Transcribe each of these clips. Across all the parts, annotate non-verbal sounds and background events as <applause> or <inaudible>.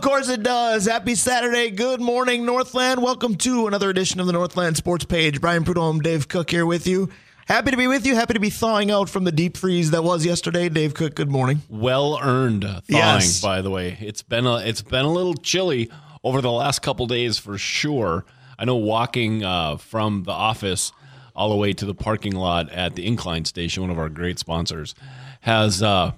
Of course it does. Happy Saturday. Good morning, Northland. Welcome to another edition of the Northland Sports Page. Brian Prudhomme, Dave Cook here with you. Happy to be with you. Happy to be thawing out from the deep freeze that was yesterday. Dave Cook, good morning. Well earned thawing, Yes. by the way. It's been a it's been a little chilly over the last couple days for sure. I know walking uh, from the office all the way to the parking lot at the Incline Station, one of our great sponsors, has uh,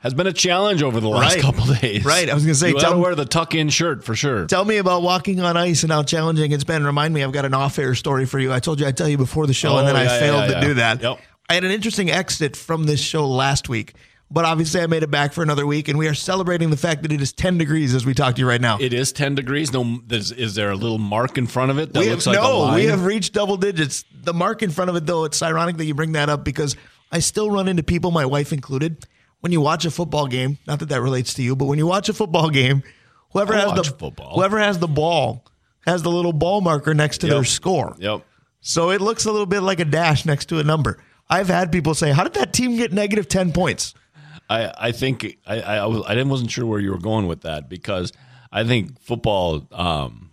has been a challenge over the last Right. couple days. Right. I was gonna say, you got to wear the tuck in shirt for sure. Tell me about walking on ice and how challenging it's been. Remind me, I've got an off air story for you. I told you I'd tell you before the show, and then Oh, I failed yeah, to yeah. do that. Yep. I had an interesting exit from this show last week, but obviously I made it back for another week, and we are celebrating the fact that it is 10 degrees as we talk to you right now. It is ten degrees. No, there's, is there a little mark in front of it that we looks have, like a no, we have reached double digits. The mark in front of it, though, it's ironic that you bring that up because I still run into people, my wife included, when you watch a football game. Not that that relates to you, but when you watch a football game, whoever I has the football. whoever has the ball has the little ball marker next to Yep. their score. Yep. So it looks a little bit like a dash next to a number. I've had people say, "How did that team get negative ten points?" I, I think I, I, was, I didn't wasn't sure where you were going with that because I think football um,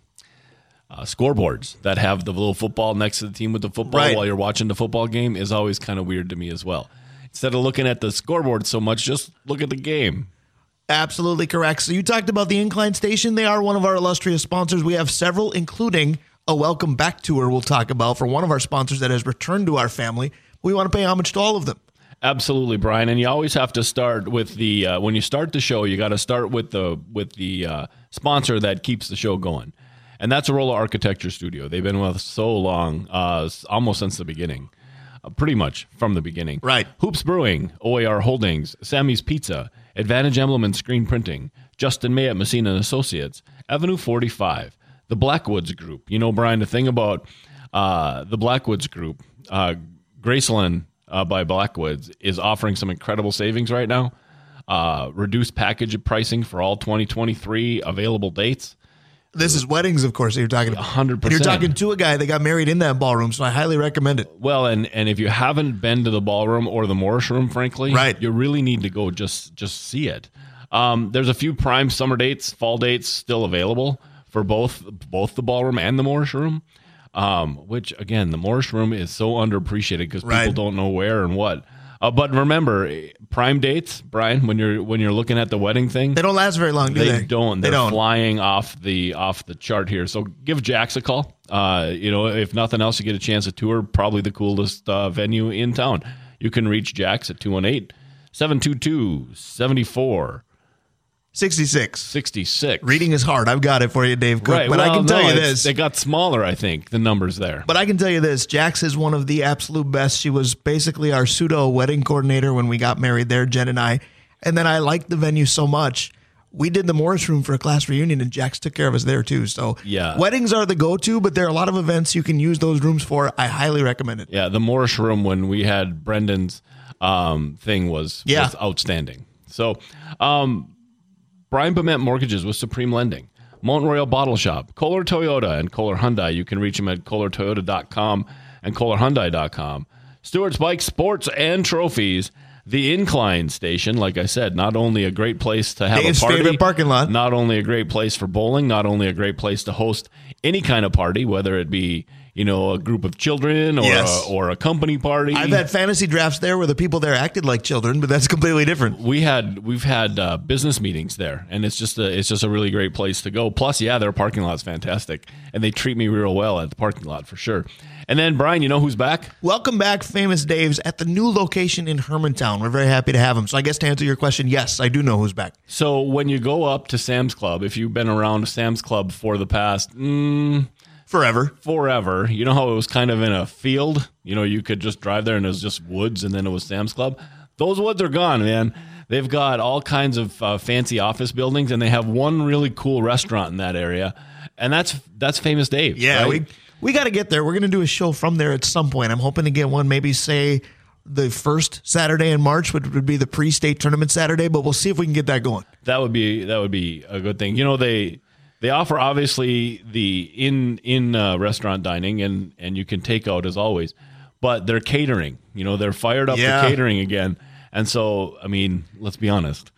uh, scoreboards that have the little football next to the team with the football Right. while you're watching the football game is always kind of weird to me as well. Instead of looking at the scoreboard so much, just look at the game. Absolutely correct. So you talked about the Incline Station. They are one of our illustrious sponsors. We have several, including a welcome back tour we'll talk about for one of our sponsors that has returned to our family. We want to pay homage to all of them. Absolutely, Brian. And you always have to start with the uh, when you start the show, you got to start with the with the uh, sponsor that keeps the show going, and that's Arola Architecture Studio. They've been with us so long, uh, almost since the beginning, pretty much from the beginning. Right. Hoops Brewing, OAR Holdings, Sammy's Pizza, Advantage Emblem and Screen Printing, Justin May at Messina and Associates, Avenue 45, the Blackwoods Group. You know, Brian, the thing about uh, the Blackwoods Group, uh, Greysolon uh, by Blackwoods is offering some incredible savings right now. Uh, reduced package pricing for all 2023 available dates. This is weddings, of course, that you're talking about. 100%. And you're talking to a guy that got married in that ballroom, so I highly recommend it. Well, and and if you haven't been to the ballroom or the Morris room, frankly, Right. you really need to go just just see it. Um, there's a few prime summer dates, fall dates still available for both both the ballroom and the Morris room. Um, which again, the Morris room is so underappreciated because people don't know where and what. Uh, but remember, eh, prime dates, Brian, when you're when you're looking at the wedding thing, They don't last very long, do they? they don't. They They're don't. flying off the off the chart here. So give Jax a call. Uh, you know, if nothing else, you get a chance to tour probably the coolest uh, venue in town. You can reach Jax at 218 722 74 66. 66. Reading is hard. I've got it for you, Dave Cook. Right. But I can tell no, you this. They got smaller, I think, the numbers there. But I can tell you this Jax is one of the absolute best. She was basically our pseudo wedding coordinator when we got married there, Jen and I. And then I liked the venue so much. We did the Morris room for a class reunion, and Jax took care of us there too. So, Yeah. weddings are the go to, but there are a lot of events you can use those rooms for. I highly recommend it. Yeah, the Morris room when we had Brendan's um, thing was, Yeah. was outstanding. So, um, Brian Bement Mortgages with Supreme Lending, Mount Royal Bottle Shop, Kolar Toyota, and Kolar Hyundai. You can reach them at kolartoyota.com and kolarhyundai.com. Stewart's Bike Sports and Trophies. The Incline Station, like I said, not only a great place to have Dave's a party, favorite parking lot. not only a great place for bowling, not only a great place to host any kind of party, whether it be you know a group of children or Yes. a, or a company party. I've had fantasy drafts there where the people there acted like children, but that's <laughs> completely different. we had we've had uh, business meetings there, and it's just a it's just a really great place to go. Plus, yeah, their parking lot's fantastic, and they treat me real well at the parking lot for sure. And then Brian, you know who's back? Welcome back, Famous Dave's, at the new location in Hermantown. We're very happy to have him. So, I guess to answer your question, yes, I do know who's back. So when you go up to Sam's Club, if you've been around Sam's Club for the past mm, Forever. forever. You know how it was kind of in a field? You know, you could just drive there and it was just woods and then it was Sam's Club. Those woods are gone, man. They've got all kinds of uh, fancy office buildings and they have one really cool restaurant in that area. And that's that's famous Dave. Yeah, right? we we got to get there. We're going to do a show from there at some point. I'm hoping to get one, maybe say the first Saturday in March, which would be the pre-state tournament Saturday. But we'll see if we can get that going. that would be that would be a good thing. You know, they they offer obviously the in in uh, restaurant dining and and you can take out as always, but they're catering. You know, they're fired up Yeah. for catering again. And so, I mean, let's be honest.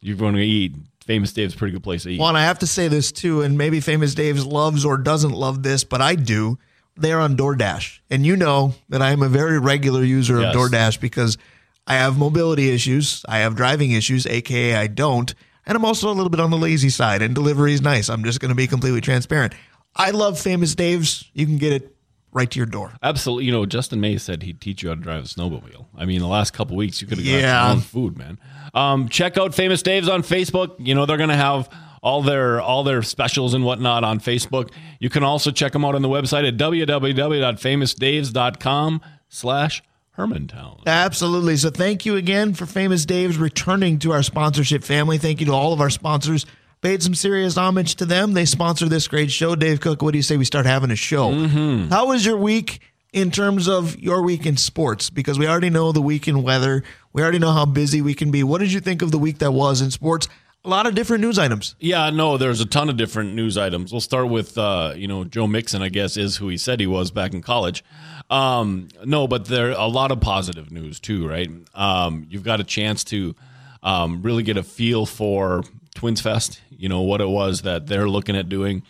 You're going to eat Famous Dave's a pretty good place to eat. Well, and I have to say this too, and maybe Famous Dave's loves or doesn't love this, but I do. They're on DoorDash. And you know that I am a very regular user Yes. of DoorDash because I have mobility issues, I have driving issues, aka I don't, and I'm also a little bit on the lazy side, and delivery is nice. I'm just going to be completely transparent. I love Famous Dave's. You can get it right to your door. Absolutely. You know, Justin May said he'd teach you how to drive a snowmobile. I mean, the last couple weeks you could have got Yeah. your own food, man. Um, check out Famous Dave's on Facebook. You know, they're going to have all their all their specials and whatnot on Facebook. You can also check them out on the website at www.famousdaves.com slash Hermantown. Absolutely. So thank you again for Famous Dave's returning to our sponsorship family. Thank you to all of our sponsors. Paid some serious homage to them. They sponsor this great show. Dave Cook, what do you say we start having a show? Mm-hmm. How was your week in terms of your week in sports? Because we already know the week in weather. We already know how busy we can be. What did you think of the week that was in sports? A lot of different news items. Yeah, no, there's a ton of different news items. We'll start with, uh, you know, Joe Mixon, I guess, is who he said he was back in college. Um, no, but there are a lot of positive news too, right? Um, you've got a chance to um, really get a feel for Twins Fest. You know what it was that they're looking at doing.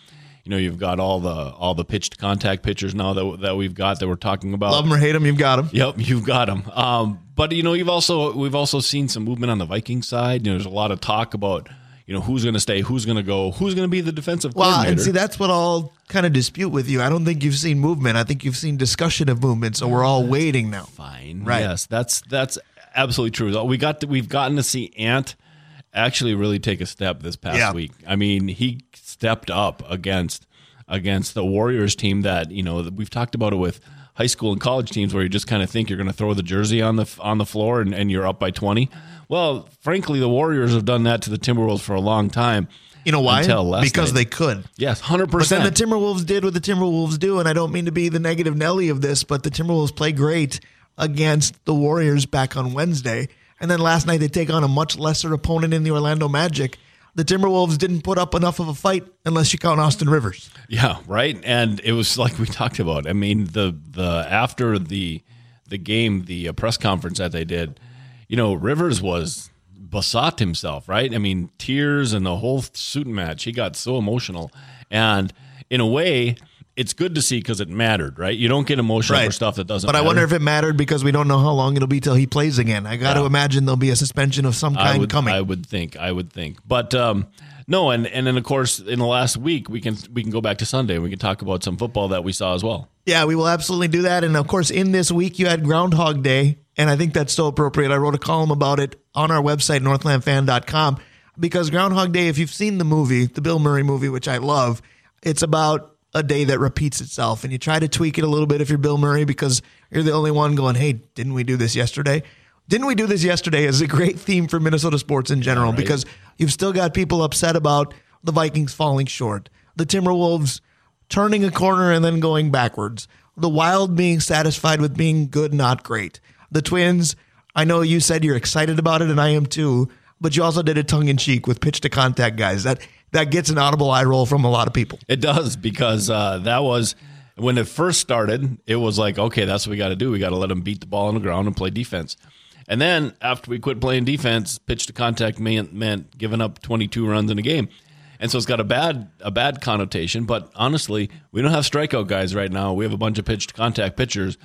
You know, you've got all the all the pitch to contact pitchers now that that we've got that we're talking about. Love them or hate them, you've got them. Yep, you've got them. Um, but you know, you've also we've also seen some movement on the Viking side. You know, there's a lot of talk about you know who's going to stay, who's going to go, who's going to be the defensive Well, coordinator. and see, that's what I'll kind of dispute with you. I don't think you've seen movement. I think you've seen discussion of movement. So we're all waiting now. Fine, Right. Yes, that's that's absolutely true. We got to, we've gotten to see Ant actually really take a step this past Yeah. week. I mean, he stepped up against against the Warriors team that you know we've talked about it with high school and college teams where you just kind of think you're going to throw the jersey on the on the floor and, and you're up by 20. Well, frankly, the Warriors have done that to the Timberwolves for a long time. You know why? Because night. they could. Yes, hundred But then percent. the Timberwolves did what the Timberwolves do, and I don't mean to be the negative Nelly of this, but the Timberwolves play great against the Warriors back on Wednesday, and then last night they take on a much lesser opponent in the Orlando Magic. The Timberwolves didn't put up enough of a fight unless you count Austin Rivers. Yeah, right. And it was like we <laughs> talked about. I mean, the the after the the game, the uh, press conference that they did, you know, Rivers was besought himself, right? I mean, tears and the whole suit match. He got so emotional, and in a way, it's good to see because it mattered, right? You don't get emotional for stuff that doesn't. But I matter. wonder if it mattered because we don't know how long it'll be till he plays again. I got to Yeah. imagine there'll be a suspension of some I kind would, coming. I would think. I would think. But um, no, and and then of course in the last week we can we can go back to Sunday. We can talk about some football that we saw as well. Yeah, we will absolutely do that. And of course, in this week, you had Groundhog Day. And I think that's so appropriate. I wrote a column about it on our website, northlandfan.com, because Groundhog Day, if you've seen the movie, the Bill Murray movie, which I love, it's about a day that repeats itself. And you try to tweak it a little bit if you're Bill Murray because you're the only one going, hey, didn't we do this yesterday? Didn't we do this yesterday is a great theme for Minnesota sports in general right. because you've still got people upset about the Vikings falling short, the Timberwolves turning a corner and then going backwards. The Wild being satisfied with being good, not great. The Twins, I know you said you're excited about it, and I am too, but you also did it tongue in cheek with pitch to contact guys. That that gets an audible eye roll from a lot of people. It does because uh, that was when it first started. It was like, okay, that's what we got to do. We got to let them beat the ball on the ground and play defense. And then after we quit playing defense, pitch to contact meant, meant giving up 22 runs in a game. And so it's got a bad a bad connotation. But honestly, we don't have strikeout guys right now. We have a bunch of pitch to contact pitchers,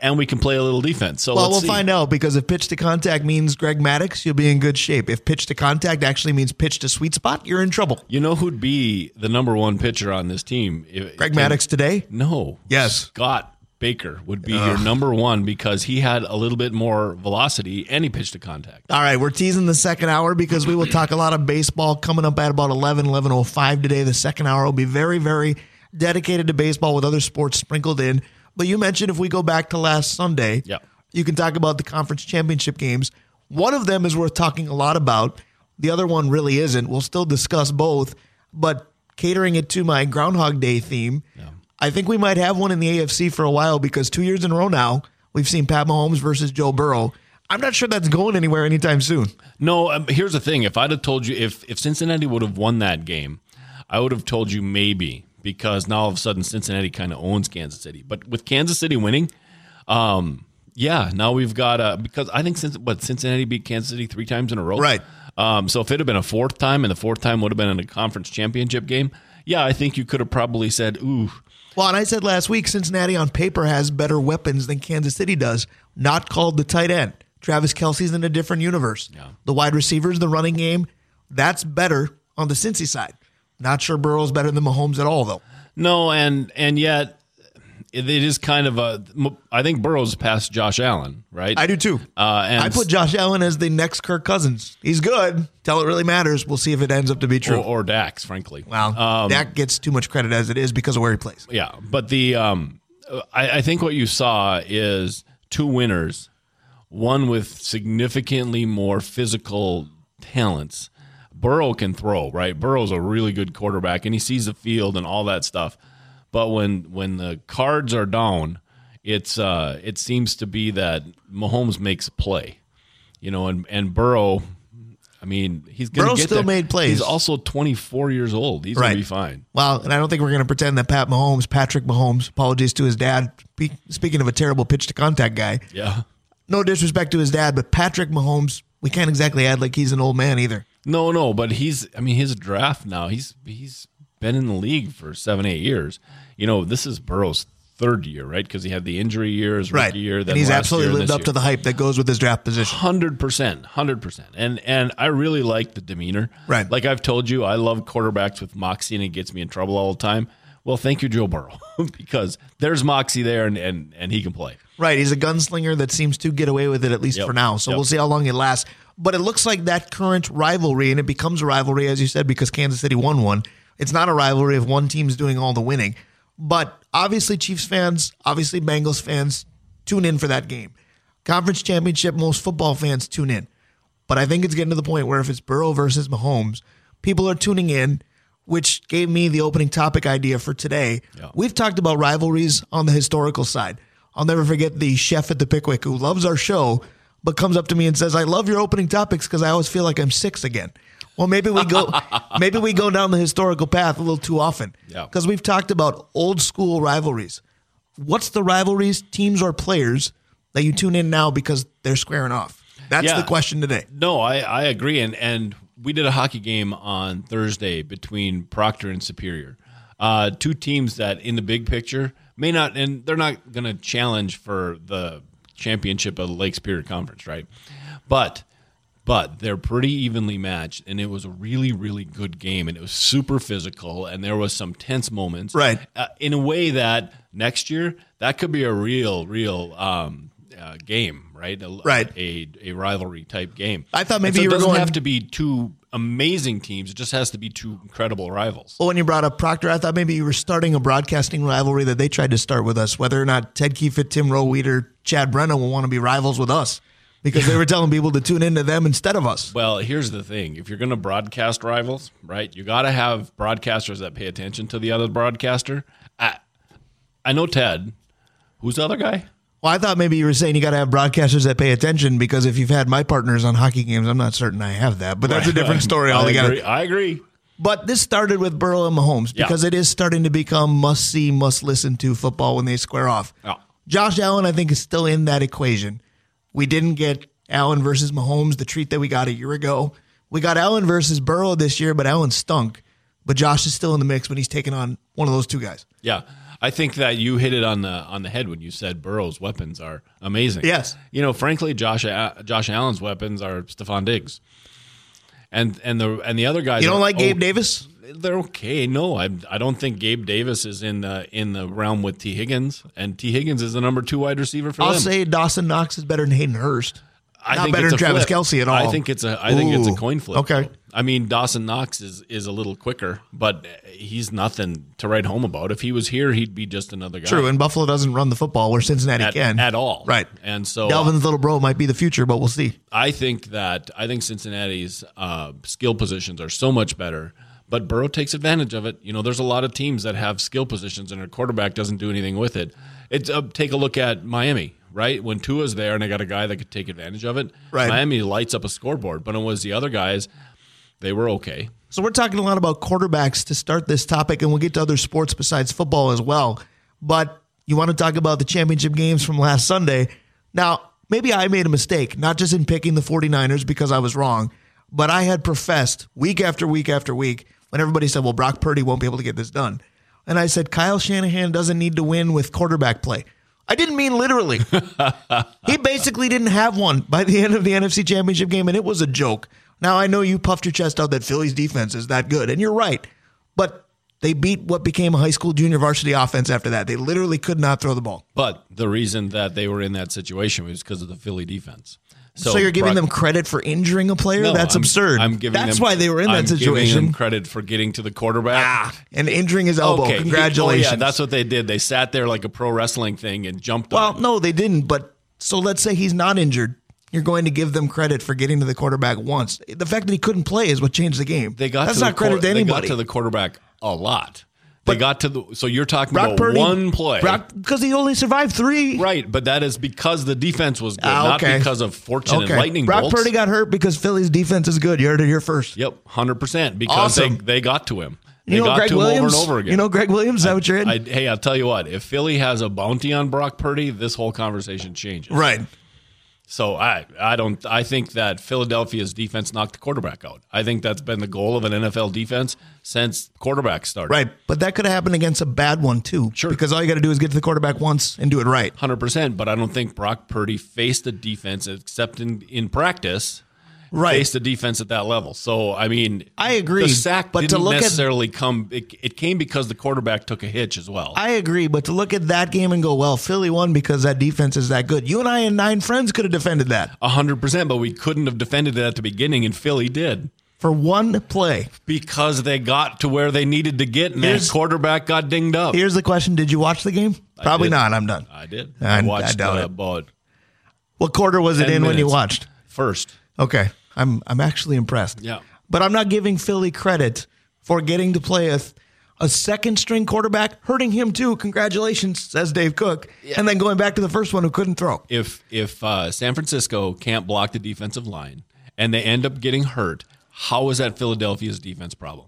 and we can play a little defense. So Well, we'll see. find out because if pitch to contact means Greg Maddux, you'll be in good shape. If pitch to contact actually means pitch to sweet spot, you're in trouble. You know who'd be the number one pitcher on this team? If- Greg Maddux today? No. Yes. Scott Baker would be your number one because he had a little bit more velocity and he pitched to contact. All right, we're teasing the second hour because we will talk a lot of baseball coming up at about 11, 11.05 today. The second hour will be very, very dedicated to baseball with other sports sprinkled in. But you mentioned if we go back to last Sunday, Yeah. you can talk about the conference championship games. One of them is worth talking a lot about. The other one really isn't. We'll still discuss both, but catering it to my Groundhog Day theme, I think we might have one in the AFC for a while because two years in a row now, we've seen Pat Mahomes versus Joe Burrow. I'm not sure that's going anywhere anytime soon. No, um, here's the thing. If I'd have told you, if, if Cincinnati would have won that game, I would have told you maybe because now all of a sudden Cincinnati kind of owns Kansas City. But with Kansas City winning, um, yeah, now we've got uh, because I think since but Cincinnati beat Kansas City three times in a row, Right. Um, so if it had been a fourth time and the fourth time would have been in a conference championship game, yeah, I think you could have probably said, ooh, Well, and I said last week, Cincinnati on paper has better weapons than Kansas City does. Not called the tight end. Travis Kelce's in a different universe. The wide receivers, the running game, that's better on the Cincy side. Not sure Burrow's better than Mahomes at all, though. no, and and yet it, is kind of a. I think Burrow's past Josh Allen, right? I do too. Uh, and I put Josh Allen as the next Kirk Cousins. He's good. Tell it really matters. We'll see if it ends up to be true. or, or Dax, frankly. Well, Um, gets too much credit as it is because of where he plays. Yeah, but the um, I, I think what you saw is two winners, one with significantly more physical talents. Burrow can throw, right? Burrow's a really good quarterback, and he sees the field and all that stuff. But when when the cards are down, it's uh, it seems to be that Mahomes makes a play, you know, and and Burrow. I mean, he's going Burrow to get still there. made plays. He's also 24 years old. He's Right. going to be fine. Well, and I don't think we're going to pretend that Pat Mahomes, Patrick Mahomes, apologies to his dad. Speaking of a terrible pitch to contact guy, Yeah. no disrespect to his dad, but Patrick Mahomes, we can't exactly add like he's an old man either. No, no, but he's I mean his draft now. He's he's been in the league for 7 8 years. You know, this is Burrow's third year, right? Cuz he had the injury years, rookie Right. year, then and he's absolutely lived up year. to the hype that goes with his draft position. Hundred percent, hundred percent, and and I really like the demeanor. Right. like I've told you, I love quarterbacks with moxie, and it gets me in trouble all the time. Well, thank you, Joe Burrow, <laughs> because there's moxie there, and and and he can play. Right. He's a gunslinger that seems to get away with it, at least Yep. for now. So Yep. we'll see how long it lasts. But it looks like that current rivalry, and it becomes a rivalry, as you said, because Kansas City won one. It's not a rivalry if one team's doing all the winning. But obviously, Chiefs fans, obviously, Bengals fans tune in for that game. Conference championship, most football fans tune in. But I think it's getting to the point where if it's Burrow versus Mahomes, people are tuning in, which gave me the opening topic idea for today. Yeah. We've talked about rivalries on the historical side. I'll never forget the chef at the Pickwick who loves our show, but comes up to me and says, "I love your opening topics because I always feel like I'm six again." Well, maybe we go, <laughs> maybe we go down the historical path a little too often. Yeah. Because we've talked about old school rivalries. What's the rivalries, teams or players that you tune in now because they're squaring off? That's Yeah. the question today. No, I, I agree. And and we did a hockey game on Thursday between Proctor and Superior. Uh, two teams that in the big picture may not and they're not gonna challenge for the championship of the Lake Superior Conference, right? But but they're pretty evenly matched and it was a really really good game and it was super physical and there was some tense moments Right. uh, in a way that next year that could be a real real um, uh, game right a, Right. a, a rivalry type game I thought maybe so you it were doesn't going- have to be two amazing teams. It just has to be two incredible rivals. Well, when you brought up Proctor, I thought maybe you were starting a broadcasting rivalry that they tried to start with us. Whether or not Ted Keefe, Tim Roweed, or Chad Brennan will want to be rivals with us because they were telling people to tune into them instead of us. well here's the thing. If you're going to broadcast rivals right you got to have broadcasters that pay attention to the other broadcaster. I, I know ted. Who's the other guy Well, I thought maybe you were saying you got to have broadcasters that pay attention because if you've had my partners on hockey games, I'm not certain I have that, but that's a different <laughs> story I altogether. agree, I agree. But this started with Burrow and Mahomes Yeah. because it is starting to become must see, must listen to football when they square off. Yeah. Josh Allen, I think, is still in that equation. We didn't get Allen versus Mahomes, the treat that we got a year ago. We got Allen versus Burrow this year, but Allen stunk. But Josh is still in the mix when he's taking on one of those two guys. Yeah, I think that you hit it on the on the head when you said Burrow's weapons are amazing. Yes. you know, frankly, Josh Josh Allen's weapons are Stefon Diggs, and and the and the other guys. You don't like Gabe oh, Davis? They're okay. No, I I don't think Gabe Davis is in the in the realm with Tee Higgins, and Tee Higgins is the number two wide receiver for the I'll them. say Dawson Knox is better than Hayden Hurst. I Not think better it's than Travis flip. Kelce at all. I think it's a I think it's a coin flip. okay. though. I mean Dawson Knox is is a little quicker, but he's nothing to write home about. If he was here, he'd be just another guy. True, and Buffalo doesn't run the football where Cincinnati at, can. at all. Right. And so Dalvin's little bro might be the future, but we'll see. I think that I think Cincinnati's uh, skill positions are so much better, but Burrow takes advantage of it. You know, there's a lot of teams that have skill positions and their quarterback doesn't do anything with it. It's uh, take a look at Miami, right? When Tua's there and they got a guy that could take advantage of it, Right. Miami lights up a scoreboard. But it was the other guys, they were okay. So we're talking a lot about quarterbacks to start this topic, and we'll get to other sports besides football as well. But you want to talk about the championship games from last Sunday. Now, maybe I made a mistake, not just in picking the 49ers because I was wrong, But I had professed week after week after week when everybody said, well, Brock Purdy won't be able to get this done. And I said, Kyle Shanahan doesn't need to win with quarterback play. I didn't mean literally. <laughs> he basically didn't have one by the end of the NFC Championship game, and it was a joke. Now, I know you puffed your chest out that Philly's defense is that good, and you're right. But they beat what became a high school junior varsity offense after that. They literally could not throw the ball. But the reason that they were in that situation was because of the Philly defense. So, you're giving Brock- them credit for injuring a player? No, That's I'm- absurd. I'm giving That's them- why they were in I'm that Giving situation. them credit for getting to the quarterback. Ah, and injuring his elbow. Okay. Congratulations. Oh, yeah, that's what they did. They sat there like a pro wrestling thing and jumped well, no, they didn't. But so let's say he's not injured. You're going to give them credit for getting to the quarterback once. The fact that he couldn't play is what changed the game. They got that's to not the credit to anybody. They got to the quarterback a lot. They got to the so you're talking Brock about Purdy, one play. because he only survived three. Right, but that is because the defense was good, Ah, not because of fortune and lightning Brock bolts. Purdy got hurt because Philly's defense is good. You heard it here first. Yep, hundred percent. Because Awesome. they, they got to him. They You know got Greg to Williams. him over and over again. You know Greg Williams. Is that what you're in? I, hey, I'll tell you what. If Philly has a bounty on Brock Purdy, this whole conversation changes. right. So I, I don't. I think that Philadelphia's defense knocked the quarterback out. I think that's been the goal of an NFL defense since quarterback started. Right. But that could have happened against a bad one too. Sure. Because all you got to do is get to the quarterback once and do it right. hundred percent. But I don't think Brock Purdy faced a defense except in in practice. Right. Faced a defense at that level. So I mean, I agree, The sack but to didn't look at- necessarily come. It, it came because the quarterback took a hitch as well. I agree, but to look at that game and go, well, Philly won because that defense is that good. You and I and nine friends could have defended that A hundred percent. But we couldn't have defended it at the beginning, and Philly did for one play. because they got to where they needed to get, and Here's- that quarterback got dinged up. Here's the question: Did you watch the game? Probably not. I'm done. I did. I- I, I watched doubt uh, it. about What quarter was it 10 in when you watched? first. Okay, I'm I'm actually impressed. Yeah. but I'm not giving Philly credit for getting to play a a second string quarterback, hurting him too. Congratulations, says Dave Cook, and then going back to the first one who couldn't throw. If if uh, San Francisco can't block the defensive line and they end up getting hurt, how is that Philadelphia's defense problem?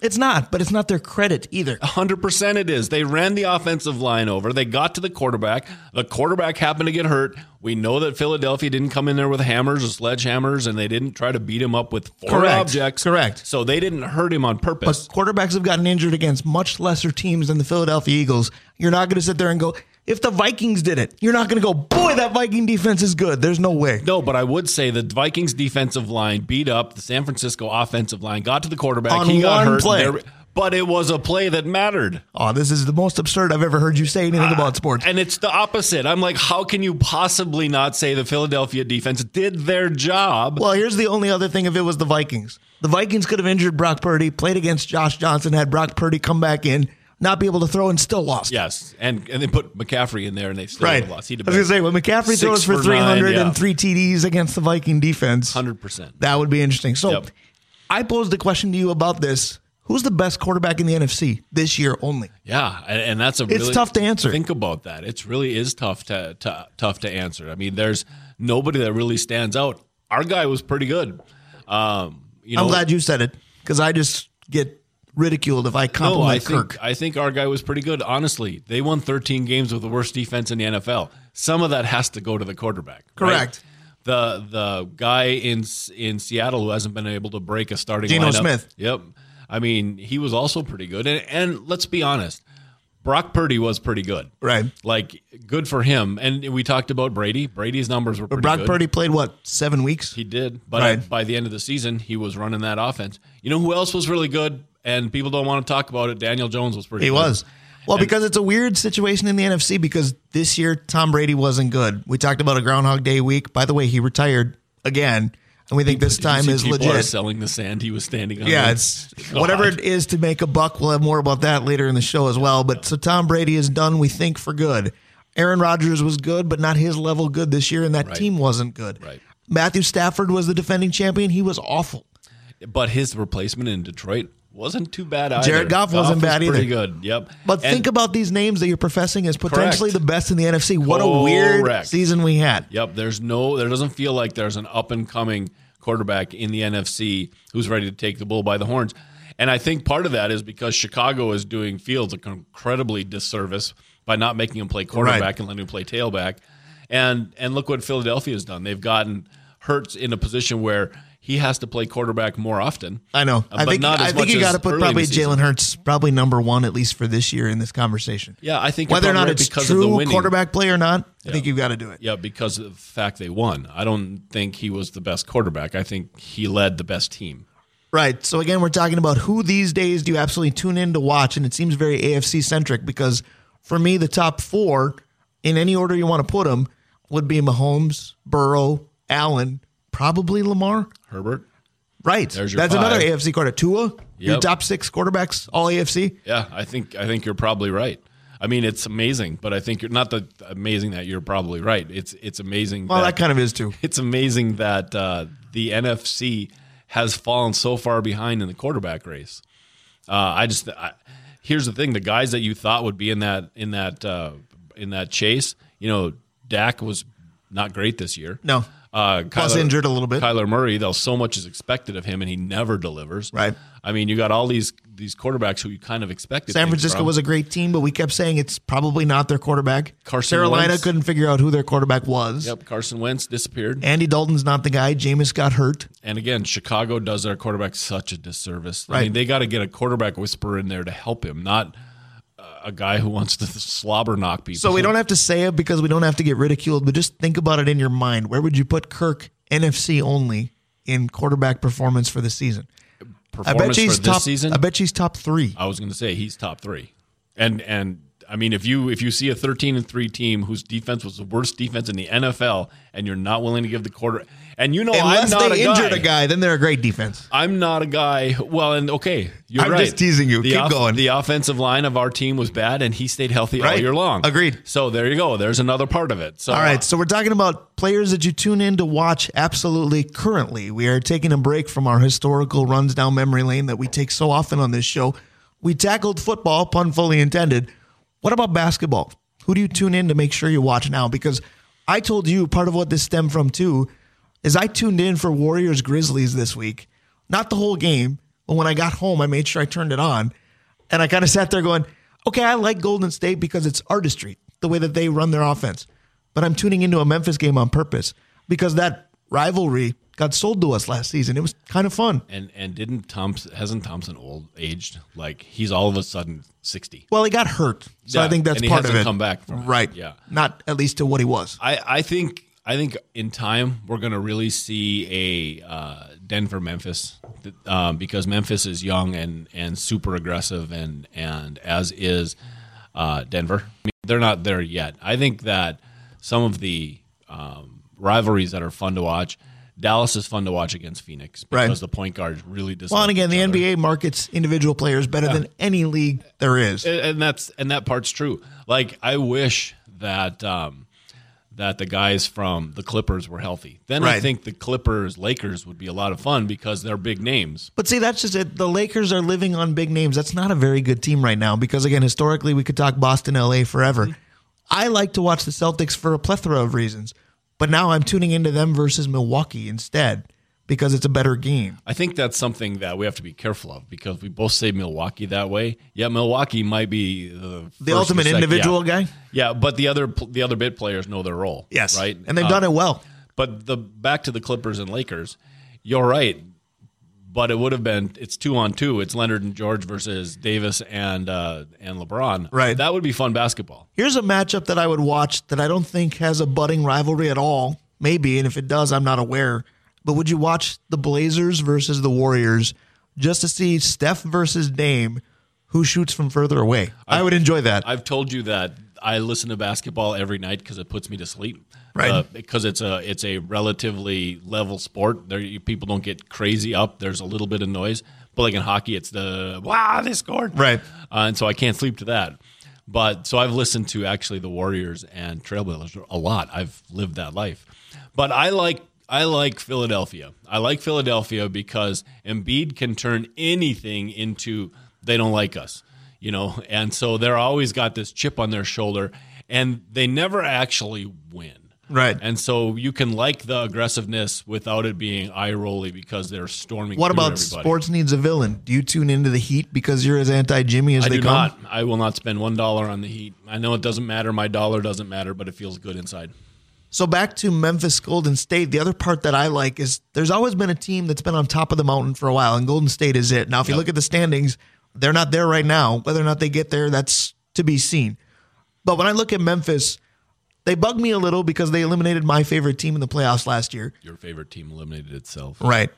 It's not, but it's not their credit either. 100% it is. They ran the offensive line over. They got to the quarterback. The quarterback happened to get hurt. We know that Philadelphia didn't come in there with hammers or sledgehammers, and they didn't try to beat him up with four Correct. objects. Correct. So they didn't hurt him on purpose. But Quarterbacks have gotten injured against much lesser teams than the Philadelphia Eagles. You're not going to sit there and go, if the Vikings did it, you're not going to go, boy, that Viking defense is good. There's no way. no, but I would say the Vikings defensive line beat up the San Francisco offensive line, got to the quarterback. On he got hurt. play. There- But it was a play that mattered. Oh, this is the most absurd I've ever heard you say anything about uh, sports. And it's the opposite. I'm like, how can you possibly not say the Philadelphia defense did their job? Well, here's the only other thing if it was the Vikings. The Vikings could have injured Brock Purdy, played against Josh Johnson, had Brock Purdy come back in, not be able to throw, and still lost. Yes, and and they put McCaffrey in there, and they still Right. lost. I was going to say, when McCaffrey throws for for 300 nine, yeah. and three TDs against the Viking defense, hundred percent. that would be interesting. So Yep. I posed a question to you about this. Who's the best quarterback in the NFC this year only? Yeah, and, and that's a really, tough to answer. Think about that. It really is tough to, to tough to answer. I mean, there's nobody that really stands out. Our guy was pretty good. Um, you know, I'm glad you said it because I just get ridiculed if I No, compliment I think Kirk. I think our guy was pretty good. Honestly, they won 13 games with the worst defense in the NFL. Some of that has to go to the quarterback. right? Correct. The the guy in in Seattle who hasn't been able to break a starting Geno lineup. Smith. Yep. I mean, he was also pretty good. And, and let's be honest, Brock Purdy was pretty good. Right. Like good for him. And we talked about Brady. Brady's numbers were pretty Brock good. Purdy played what seven weeks? He did, but Right. by the end of the season, he was running that offense. You know who else was really good, and people don't want to talk about it. Daniel Jones was pretty. He good. was. Well, because it's a weird situation in the NFC because this year Tom Brady wasn't good. We talked about a Groundhog Day week. By the way, he retired again, and we think this time is legit. selling the sand he was standing on. Yeah, it's God. whatever it is to make a buck. We'll have more about that later in the show as well. But so Tom Brady is done, we think, for good. Aaron Rodgers was good, but not his level good this year, and that team wasn't good. Right. Matthew Stafford was the defending champion. He was awful. But his replacement in Detroit wasn't too bad either. Jared Goff wasn't was bad either. Pretty good. Yep. But And- think about these names that you're professing as potentially Correct. the best in the NFC. What a weird season we had. Yep. There's no. There doesn't feel like there's an up and coming quarterback in the NFC who's ready to take the bull by the horns. And I think part of that is because Chicago is doing Fields an incredibly disservice by not making him play quarterback Right. and letting him play tailback. And and look what Philadelphia has done. They've gotten Hurts in a position where he has to play quarterback more often. I know. Uh, I but think I think you got to put probably. Jalen Hurts probably number one at least for this year in this conversation. Yeah, I think Whether or not it's because of the true winning. quarterback play or not, I think you've got to do it. Yeah, because of the fact they won. I don't think he was the best quarterback. I think he led the best team. Right. So again, we're talking about who these days do you absolutely tune in to watch, and it seems very AFC centric because for me, the top four, in any order you want to put them, would be Mahomes, Burrow, Allen, probably Lamar. Herbert. Right. There's your That's five. another AFC quarter. Tua, your top six quarterbacks, all AFC. Yeah, I think I think you're probably right. I mean, it's amazing, but I think you're not the amazing that you're probably right. It's it's amazing. Well, that kind of is too. <laughs> it's amazing that uh, the NFC has fallen so far behind in the quarterback race. Uh, I just I, here's the thing: the guys that you thought would be in that in that uh, in that chase, you know, Dak was not great this year. No. Uh, Plus injured a little bit. Kyler Murray, though, so much is expected of him, and he never delivers. Right. I mean, you got all these these quarterbacks who you kind of expected. San Francisco from. was a great team, but we kept saying it's probably not their quarterback. Carson Carolina Wentz. couldn't figure out who their quarterback was. Yep, Carson Wentz disappeared. Andy Dalton's not the guy. Jameis got hurt. And again, Chicago does their quarterback such a disservice. I mean, they got to get a quarterback whisperer in there to help him, not a guy who wants to <laughs> slobber knock people. So we don't have to say it because we don't have to get ridiculed, but just think about it in your mind. Where would you put Kirk NFC only in quarterback performance for the season? I performance bet he's for this top. season. I bet he's top three. I was going to say he's top three, and and I mean if you if you see a thirteen and three team whose defense was the worst defense in the NFL, and you're not willing to give the quarter, and you know Unless I'm not they a injured guy. a guy, then they're a great defense. I'm not a guy. Well, and okay, you're I'm right. just teasing you. The Keep going. The offensive line of our team was bad, and he stayed healthy all year long. Agreed. So there you go. There's another part of it. So All right, so we're talking about players that you tune in to watch absolutely currently. We are taking a break from our historical runs down memory lane that we take so often on this show. We tackled football, pun fully intended. What about basketball? Who do you tune in to make sure you watch now? Because I told you part of what this stemmed from too is I tuned in for Warriors Grizzlies this week. Not the whole game, but when I got home, I made sure I turned it on. And I kind of sat there going, okay, I like Golden State because it's artistry, the way that they run their offense. But I'm tuning into a Memphis game on purpose because that rivalry got sold to us last season. It was kind of fun. and and didn't Thompson hasn't Thompson old aged like he's all of a sudden sixty. Well, he got hurt. So Yeah, I think that's part of it. come back from it. right. Yeah. Not at least to what he was. I I think I think in time we're gonna really see a uh, Denver Memphis um, because Memphis is young and and super aggressive and and as is uh, Denver. I mean, they're not there yet. I think that some of the um, rivalries that are fun to watch. Dallas is fun to watch against Phoenix because Right. the point guards really dislike Well, and again, the other. NBA markets individual players better than any league there is. and, and that's and that part's true. Like I wish that um, that the guys from the Clippers were healthy. Then I think the Clippers Lakers would be a lot of fun because they're big names. But see, that's just it. The Lakers are living on big names. That's not a very good team right now because, again, historically, we could talk Boston, LA forever. I like to watch the Celtics for a plethora of reasons, but now I'm tuning into them versus Milwaukee instead because it's a better game. I think that's something that we have to be careful of because we both say Milwaukee that way. Yeah, Milwaukee might be the The ultimate individual yeah. guy? Yeah, but the other the other bit players know their role. Yes, right, And they've Uh, done it well. But the back to the Clippers and Lakers, you're right. But it would have been it's two on two. It's Leonard and George versus Davis and uh, and LeBron. Right. That would be fun basketball. Here's a matchup that I would watch that I don't think has a budding rivalry at all. Maybe, and if it does, I'm not aware. But would you watch the Blazers versus the Warriors just to see Steph versus Dame, who shoots from further away? I, would enjoy that. I've told you that I listen to basketball every night because it puts me to sleep. Right. Uh, because it's a it's a relatively level sport. There you, people don't get crazy up. There's a little bit of noise. But like in hockey, it's the wow they scored. Right. Uh, and so I can't sleep to that. But so I've listened to actually the Warriors and Trailblazers a lot. I've lived that life. But I like I like Philadelphia. I like Philadelphia because Embiid can turn anything into they don't like us, you know. And so they're always got this chip on their shoulder, and they never actually win. Right. And so you can like the aggressiveness without it being eye rolly because they're storming. What about everybody. sports needs a villain? Do you tune into the Heat because you're as anti Jimmy as I they do come? not. I will not spend one dollar on the Heat. I know it doesn't matter. My dollar doesn't matter, but it feels good inside. So back to Memphis Golden State. The other part that I like is there's always been a team that's been on top of the mountain for a while, and Golden State is it. Now, if you look at the standings, they're not there right now. Whether or not they get there, that's to be seen. But when I look at Memphis, they bug me a little because they eliminated my favorite team in the playoffs last year. Your favorite team eliminated itself. Right.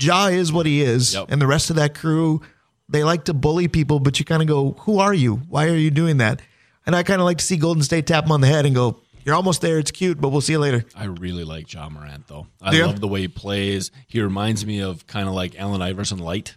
Ja is what he is, Yep. and the rest of that crew, they like to bully people, but you kind of go, "Who are you? Why are you doing that?" And I kind of like to see Golden State tap him on the head and go, "You're almost there. It's cute, but we'll see you later." I really like John Morant though. I you? love the way he plays. He reminds me of kind of like Allen Iverson light.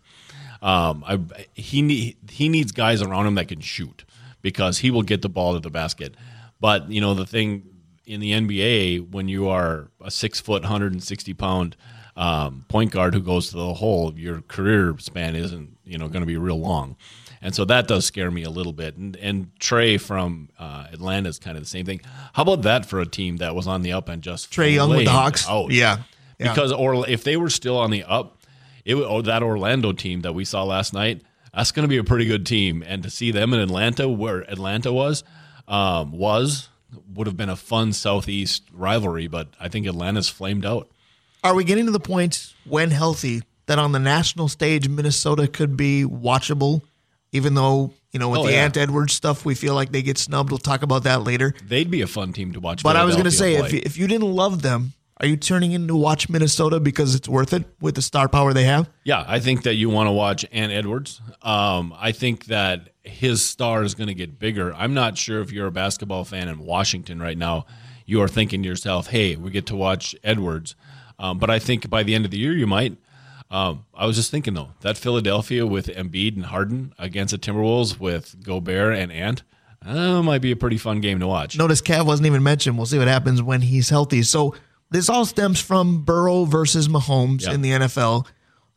Um, I he need, he needs guys around him that can shoot because he will get the ball to the basket. But you know the thing in the NBA when you are a six foot, hundred and sixty pound um, point guard who goes to the hole, your career span isn't you know going to be real long. And so that does scare me a little bit. And, and Trae from uh, Atlanta is kind of the same thing. How about that for a team that was on the up and just Trae Young with the Hawks. out? Yeah. Yeah. Because or if they were still on the up, it would, or that Orlando team that we saw last night, that's going to be a pretty good team. And to see them in Atlanta, where Atlanta was, um, was would have been a fun Southeast rivalry. But I think Atlanta's flamed out. Are we getting to the point when healthy that on the national stage Minnesota could be watchable, even though you know with Oh, the yeah. Ant Edwards stuff we feel like they get snubbed. We'll talk about that later. They'd be a fun team to watch. But I was going to say, if you, if you didn't love them, are you turning in to watch Minnesota because it's worth it with the star power they have? Yeah, I think that you want to watch Ant Edwards. Um, I think that his star is going to get bigger. I'm not sure if you're a basketball fan in Washington right now, you are thinking to yourself, "Hey, we get to watch Edwards." Um, but I think by the end of the year, you might. Um, I was just thinking though that Philadelphia with Embiid and Harden against the Timberwolves with Gobert and Ant, uh, might be a pretty fun game to watch. Notice KAT wasn't even mentioned. We'll see what happens when he's healthy. So this all stems from Burrow versus Mahomes Yeah. in the NFL.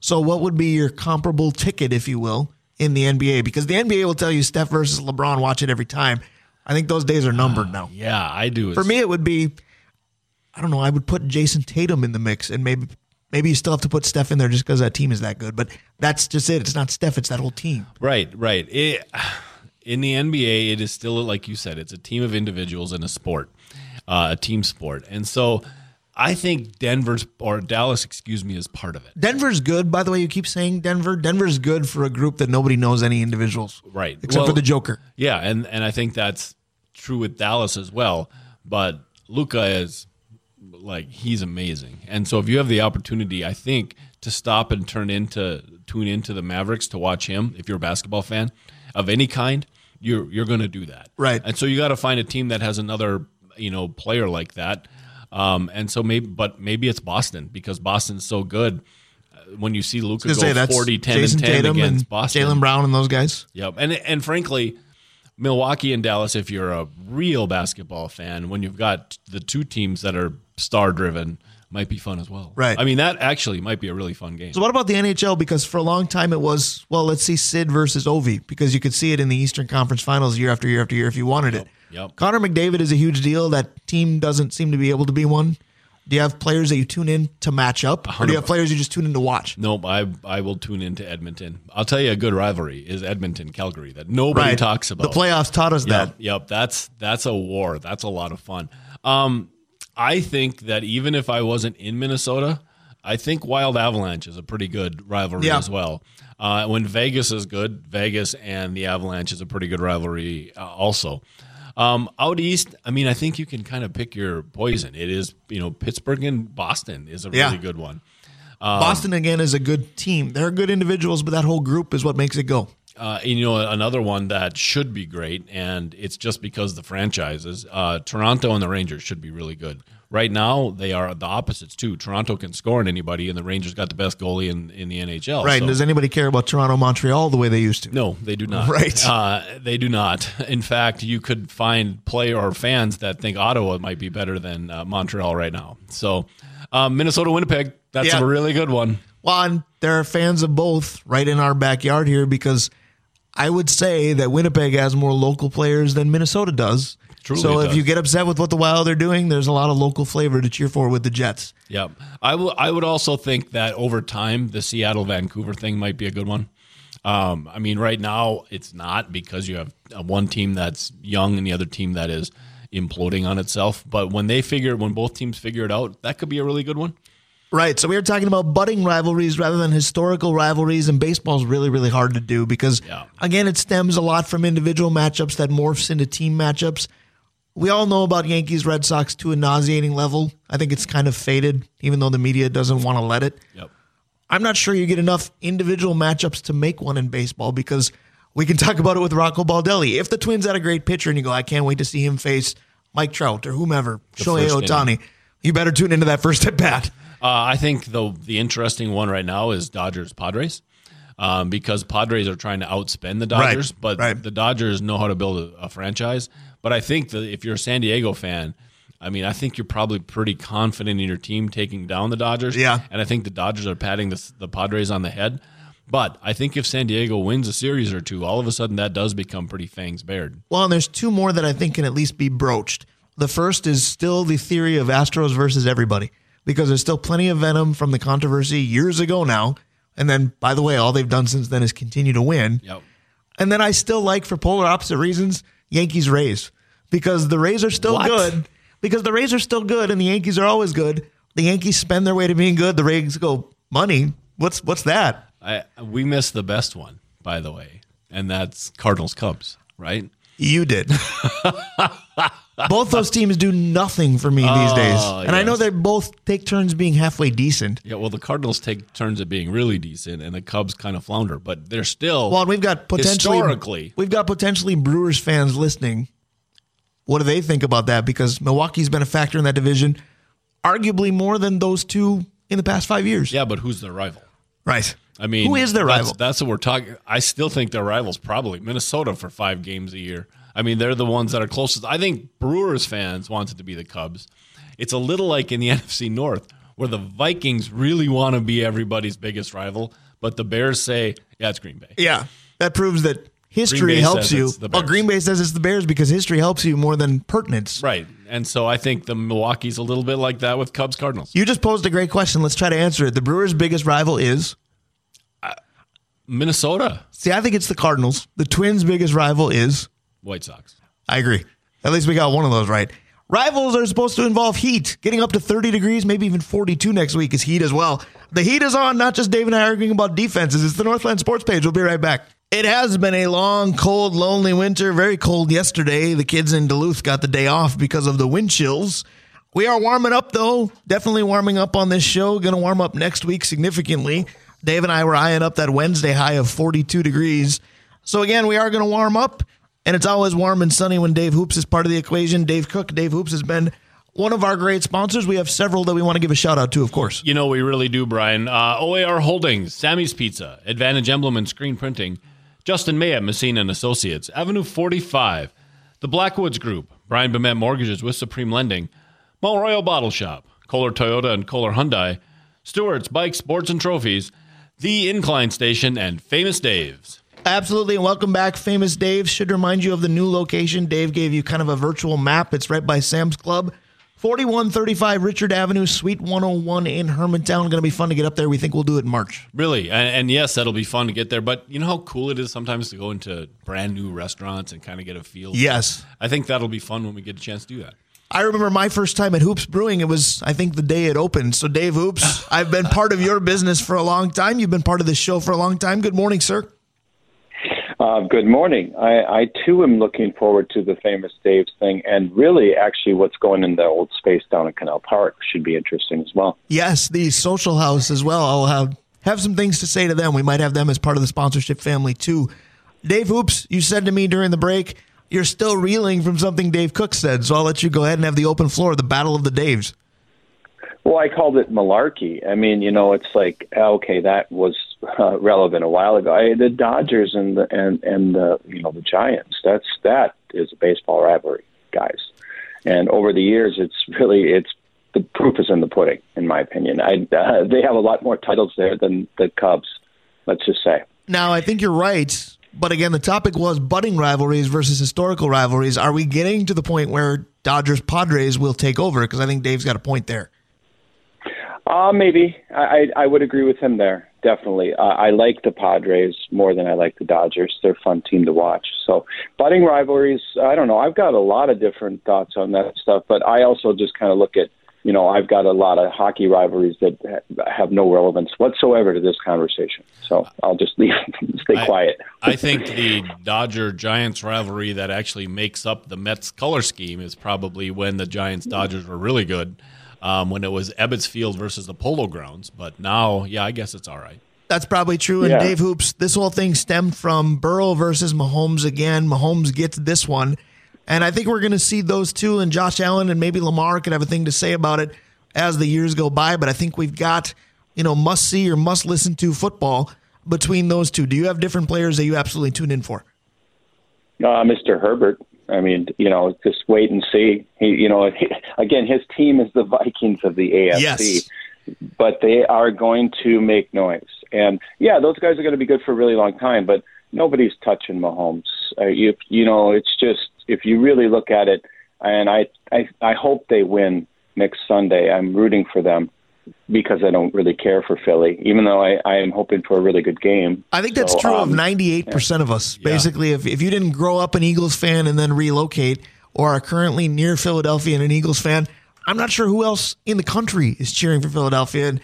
So what would be your comparable ticket, if you will, in the NBA? Because the NBA will tell you Steph versus LeBron. Watch it every time. I think those days are numbered now. Yeah, I do. For me, it would be, I don't know. I would put Jayson Tatum in the mix, and maybe maybe you still have to put Steph in there just because that team is that good. But that's just it. It's not Steph. It's that whole team. Right, right. It, in the NBA, it is still like you said, it's a team of individuals in a sport, uh, a team sport, and so I think Denver's or Dallas, excuse me, is part of it. Denver's good, by the way. You keep saying Denver. Denver's good for a group that nobody knows any individuals, Right. Except Well, for the Joker. Yeah, and and I think that's true with Dallas as well. But Luka is like he's amazing, and so if you have the opportunity, I think to stop and turn into tune into the Mavericks to watch him, if you're a basketball fan of any kind, you're you're going to do that, Right. And so you got to find a team that has another you know player like that. Um, and so maybe, but maybe it's Boston because Boston's so good. Uh, When you see Luka go say that's 40, 10, Jayson and 10 Tatum against and Boston, Jaylen Brown and those guys. Yep. And and frankly, Milwaukee and Dallas, if you're a real basketball fan, when you've got the two teams that are star driven, might be fun as well. Right. I mean, that actually might be a really fun game. So what about the NHL? Because for a long time it was well, let's see Sid versus Ovi because you could see it in the Eastern Conference Finals year after year after year if you wanted it. Yep. Connor McDavid is a huge deal. That team doesn't seem to be able to be one. Do you have players that you tune in to match up, or do you have players you just tune in to watch? Nope, I I will tune into Edmonton. I'll tell you a good rivalry is Edmonton Calgary that nobody talks about. The playoffs taught us that. Yep, yep. That's that's a war. That's a lot of fun. Um, I think that even if I wasn't in Minnesota, I think Wild Avalanche is a pretty good rivalry Yeah. as well. Uh, when Vegas is good, Vegas and the Avalanche is a pretty good rivalry uh, also. Um, out east, I mean, I think you can kind of pick your poison. It is, you know, Pittsburgh and Boston is a Yeah. really good one. Boston again is a good team. They're good individuals, but that whole group is what makes it go. Uh, and, you know, another one that should be great, and it's just because the franchises. Uh, Toronto and the Rangers should be really good. Right now, they are the opposites too. Toronto can score on anybody, and the Rangers got the best goalie in, in the NHL. Right. so- Does anybody care about Toronto, Montreal the way they used to? no, they do not. <laughs> Right. Uh, they do not. In fact, you could find player or fans that think Ottawa might be better than uh, Montreal right now. So, um, Minnesota, Winnipeg, that's Yeah. a really good one. Well, and there are fans of both right in our backyard here because I would say that Winnipeg has more local players than Minnesota does. Truly so if does. you get upset with what the Wild are doing, there's a lot of local flavor to cheer for with the Jets. Yep. I would also think that over time, the Seattle Vancouver thing might be a good one. Um, I mean, right now it's not because you have one team that's young and the other team that is imploding on itself. But when they figure, when both teams figure it out, that could be a really good one. Right. So we were talking about budding rivalries rather than historical rivalries, and baseball's really, really hard to do because, Yeah. again, it stems a lot from individual matchups that morphs into team matchups. We all know about Yankees Red Sox to a nauseating level. I think it's kind of faded, even though the media doesn't want to let it. Yep. I'm not sure you get enough individual matchups to make one in baseball because we can talk about it with Rocco Baldelli. If the Twins had a great pitcher and you go, I can't wait to see him face Mike Trout or whomever, Shohei first Ohtani, you better tune into that first at bat. Uh, I think the the interesting one right now is Dodgers Padres. Um, because Padres are trying to outspend the Dodgers, Right, but right. the Dodgers know how to build a, a franchise. But I think that if you're a San Diego fan, I mean, I think you're probably pretty confident in your team taking down the Dodgers. Yeah. and I think the Dodgers are patting the, the Padres on the head. But I think if San Diego wins a series or two, all of a sudden that does become pretty fangs bared. Well, and there's two more that I think can at least be broached. The first is still the theory of Astros versus everybody, because there's still plenty of venom from the controversy years ago now. And then, by the way, all they've done since then is continue to win. Yep. And then I still like, for polar opposite reasons, Yankees Rays, because the Rays are still What? good. Because the Rays are still good, and the Yankees are always good. The Yankees spend their way to being good. The Rays go money. What's what's that? I we missed the best one, by the way, and that's Cardinals Cubs, right? You did. <laughs> <laughs> both those teams do nothing for me these days. Oh, and I know they both take turns being halfway decent. Yeah, well, the Cardinals take turns at being really decent, and the Cubs kind of flounder, but they're still Well, we've got potentially Historically. we've got potentially Brewers fans listening. What do they think about that? Because Milwaukee's been a factor in that division, arguably more than those two in the past five years. yeah. But who's their rival? Right. I mean, Who is their that's, rival? That's what we're talking. I still think their rivals probably Minnesota for five games a year. I mean, they're the ones that are closest. I think Brewers fans want it to be the Cubs. It's a little like in the <laughs> NFC North, where the Vikings really want to be everybody's biggest rival, but the Bears say, "Yeah, it's Green Bay." Yeah. That proves that history helps you. Well, Green Bay says it's the Bears because history helps you more than pertinence. Right, and so I think the Milwaukee's a little bit like that with Cubs Cardinals. You just posed a great question. Let's try to answer it. The Brewers' biggest rival is uh, Minnesota See, I think it's the Cardinals. The Twins' biggest rival is White Sox. I agree. At least we got one of those right. Rivals are supposed to involve heat. Getting up to 30 degrees, maybe even 42 next week is heat as well. The heat is on, not just Dave and I arguing about defenses. It's the Northland Sports page. We'll be right back. It has been a long, cold, lonely winter. Very cold yesterday. The kids in Duluth got the day off because of the wind chills. We are warming up, though. Definitely warming up on this show. Going to warm up next week significantly. Dave and I were eyeing up that Wednesday high of 42 degrees. So, again, we are going to warm up. And it's always warm and sunny when Dave Hoops is part of the equation. Dave Cook, Dave Hoops has been one of our great sponsors. We have several that we want to give a shout out to, of course. You know, we really do, Brian. Uh, OAR Holdings, Sammy's Pizza, Advantage Emblem and Screen Printing, Justin May at Messina and Associates, Avenue 45, the Blackwoods Group, Brian Bemet Mortgages with Supreme Lending, Mount Royal Bottle Shop, Kolar Toyota and Kolar Hyundai, Stewart's Bikes, Sports and Trophies, The Incline Station, and Famous Dave's. Absolutely. And welcome back, Famous Dave. Should remind you of the new location. Dave gave you kind of a virtual map. It's right by Sam's Club. 4135 Richard Avenue, Suite 101 in Hermantown. Going to be fun to get up there. We think we'll do it in March. Really, and, and yes, that'll be fun to get there. But you know how cool it is sometimes to go into brand new restaurants and kind of get a feel. Yes. I think that'll be fun when we get a chance to do that. I remember my first time at Hoops Brewing. It was, I think, the day it opened. So, Dave Hoops, <laughs> I've been part of your business for a long time. You've been part of this show for a long time. Good morning, sir. Uh, good morning. I, I too am looking forward to the famous Dave's thing, and really, actually, what's going in the old space down at Canal Park should be interesting as well. Yes, the social house as well. I'll have have some things to say to them. We might have them as part of the sponsorship family too. Dave Hoops, you said to me during the break, you're still reeling from something Dave Cook said, so I'll let you go ahead and have the open floor, the battle of the Daves. Well, I called it malarkey. I mean, you know, it's like okay, that was uh, relevant a while ago. I, the Dodgers and the and and the you know the Giants. That's that is a baseball rivalry, guys. And over the years, it's really it's the proof is in the pudding, in my opinion. I uh, they have a lot more titles there than the Cubs. Let's just say. Now, I think you're right, but again, the topic was budding rivalries versus historical rivalries. Are we getting to the point where Dodgers Padres will take over? Because I think Dave's got a point there. Uh, maybe I, I I would agree with him there. definitely. Uh, I like the Padres more than I like the Dodgers. They're a fun team to watch. So, budding rivalries, I don't know. I've got a lot of different thoughts on that stuff, but I also just kind of look at, you know, I've got a lot of hockey rivalries that ha- have no relevance whatsoever to this conversation. So I'll just leave, stay I, quiet. I think the Dodger Giants rivalry that actually makes up the Mets color scheme is probably when the Giants Dodgers were really good um, when it was Ebbets Field versus the Polo Grounds. But now, yeah, I guess it's all right. That's probably true. And Yeah. Dave Hoops, this whole thing stemmed from Burrow versus Mahomes again. Mahomes gets this one. And I think we're going to see those two, and Josh Allen and maybe Lamar could have a thing to say about it as the years go by. But I think we've got, you know, must see or must listen to football between those two. Do you have different players that you absolutely tune in for? Uh, Mr. Herbert. I mean, you know, just wait and see. He, you know, <laughs> again, his team is the Vikings of the AFC, Yes. but they are going to make noise. And yeah, those guys are going to be good for a really long time. But nobody's touching Mahomes. Uh, you, you know, it's just if you really look at it, and I, I, I hope they win next Sunday. I'm rooting for them because I don't really care for Philly, even though I, I am hoping for a really good game. I think that's So, true of um, 98% of us. Basically, if, if you didn't grow up an Eagles fan and then relocate or are currently near Philadelphia and an Eagles fan, I'm not sure who else in the country is cheering for Philadelphia. And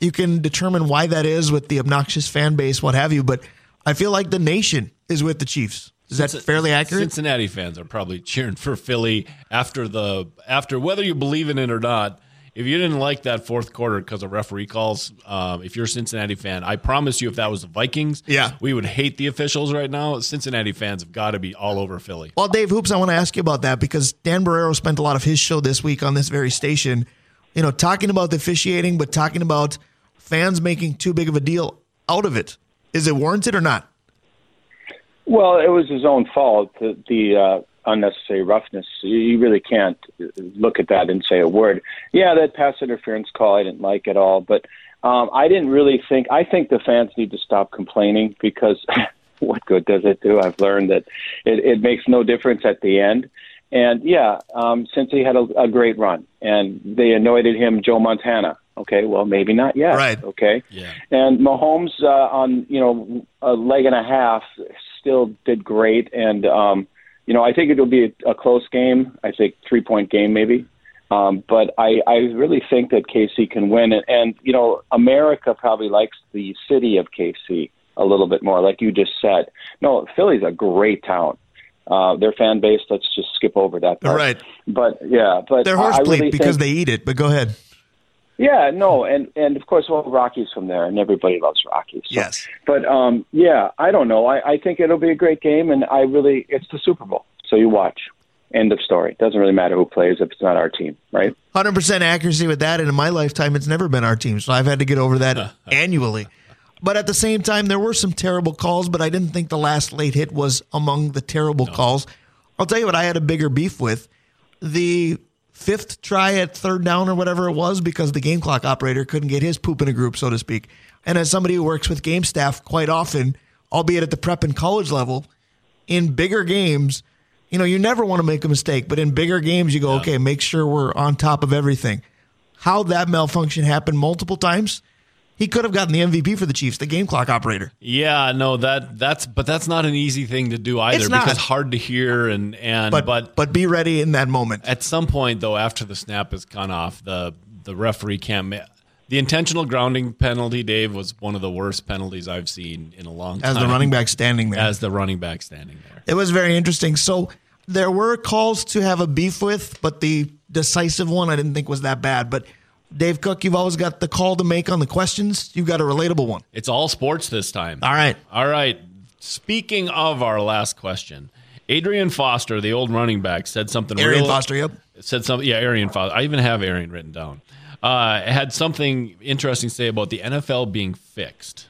you can determine why that is with the obnoxious fan base, what have you. But I feel like the nation is with the Chiefs. Is that fairly accurate? Cincinnati fans are probably <laughs> cheering for Philly after the after whether you believe in it or not. If you didn't like that fourth quarter because of referee calls, um, if you're a Cincinnati fan, I promise you, if that was the Vikings, Yeah. we would hate the officials right now. Cincinnati fans have got to be all over Philly. Well, Dave Hoops, I want to ask you about that because Dan Barreiro spent a lot of his show this week on this very station, you know, talking about the officiating, but talking about fans making too big of a deal out of it. Is it warranted or not? Well, it was his own fault. The, the uh, unnecessary roughness. You really can't look at that and say a word. Yeah, that pass interference call I didn't like at all, but um, I didn't really think. I think the fans need to stop complaining because <laughs> what good does it do? I've learned that it, it makes no difference at the end. And yeah, um, since he had a, a great run and they anointed him Joe Montana. Okay, well maybe not yet. Right. Okay. Yeah. And Mahomes uh, on you know a leg and a half still did great, and um, you know I think it'll be a, a close game. I think three point game maybe, um, but I I really think that KC can win, and, and you know America probably likes the city of KC a little bit more, like you just said. No, Philly's a great town. Uh, their fan base. Let's just skip over that. Part. Right. But yeah, but They're I- horse I bleep really because think, they eat it, but go ahead. Yeah, no, and and of course, well, Rocky's from there, and everybody loves Rocky. So. Yes. But um, yeah, I don't know. I, I think it'll be a great game, and I really, it's the Super Bowl, so you watch. End of story. Doesn't really matter who plays if it's not our team, right? 100% accuracy with that. And in my lifetime, it's never been our team. So I've had to get over that <laughs> annually. But at the same time, there were some terrible calls, but I didn't think the last late hit was among the terrible calls. I'll tell you what I had a bigger beef with. The fifth try at third down or whatever it was because the game clock operator couldn't get his poop in a group, so to speak. And as somebody who works with game staff quite often, albeit at the prep and college level, in bigger games, you know, you never want to make a mistake, but in bigger games, you go, okay, make sure we're on top of everything. How that malfunction happened multiple times, he could have gotten the MVP for the Chiefs, the game clock operator. Yeah, no, that that's but that's not an easy thing to do either It's not. because hard to hear and and But, but but be ready in that moment. at some point though after the snap has gone off the the referee can't ma- the intentional grounding penalty dave was one of the worst penalties i've seen in a long time As the running back standing there. as the running back standing there It was very interesting. So there were calls to have a beef with, but the decisive one I didn't think was that bad. But Dave Cook, you've always got the call to make on the questions. You've got a relatable one. it's all sports this time All right. all right speaking of our last question adrian foster the old running back said something Arian real, Foster, yep. said something. Yeah, Arian Foster. I even have Arian written down. Uh, had something interesting to say about the NFL being fixed.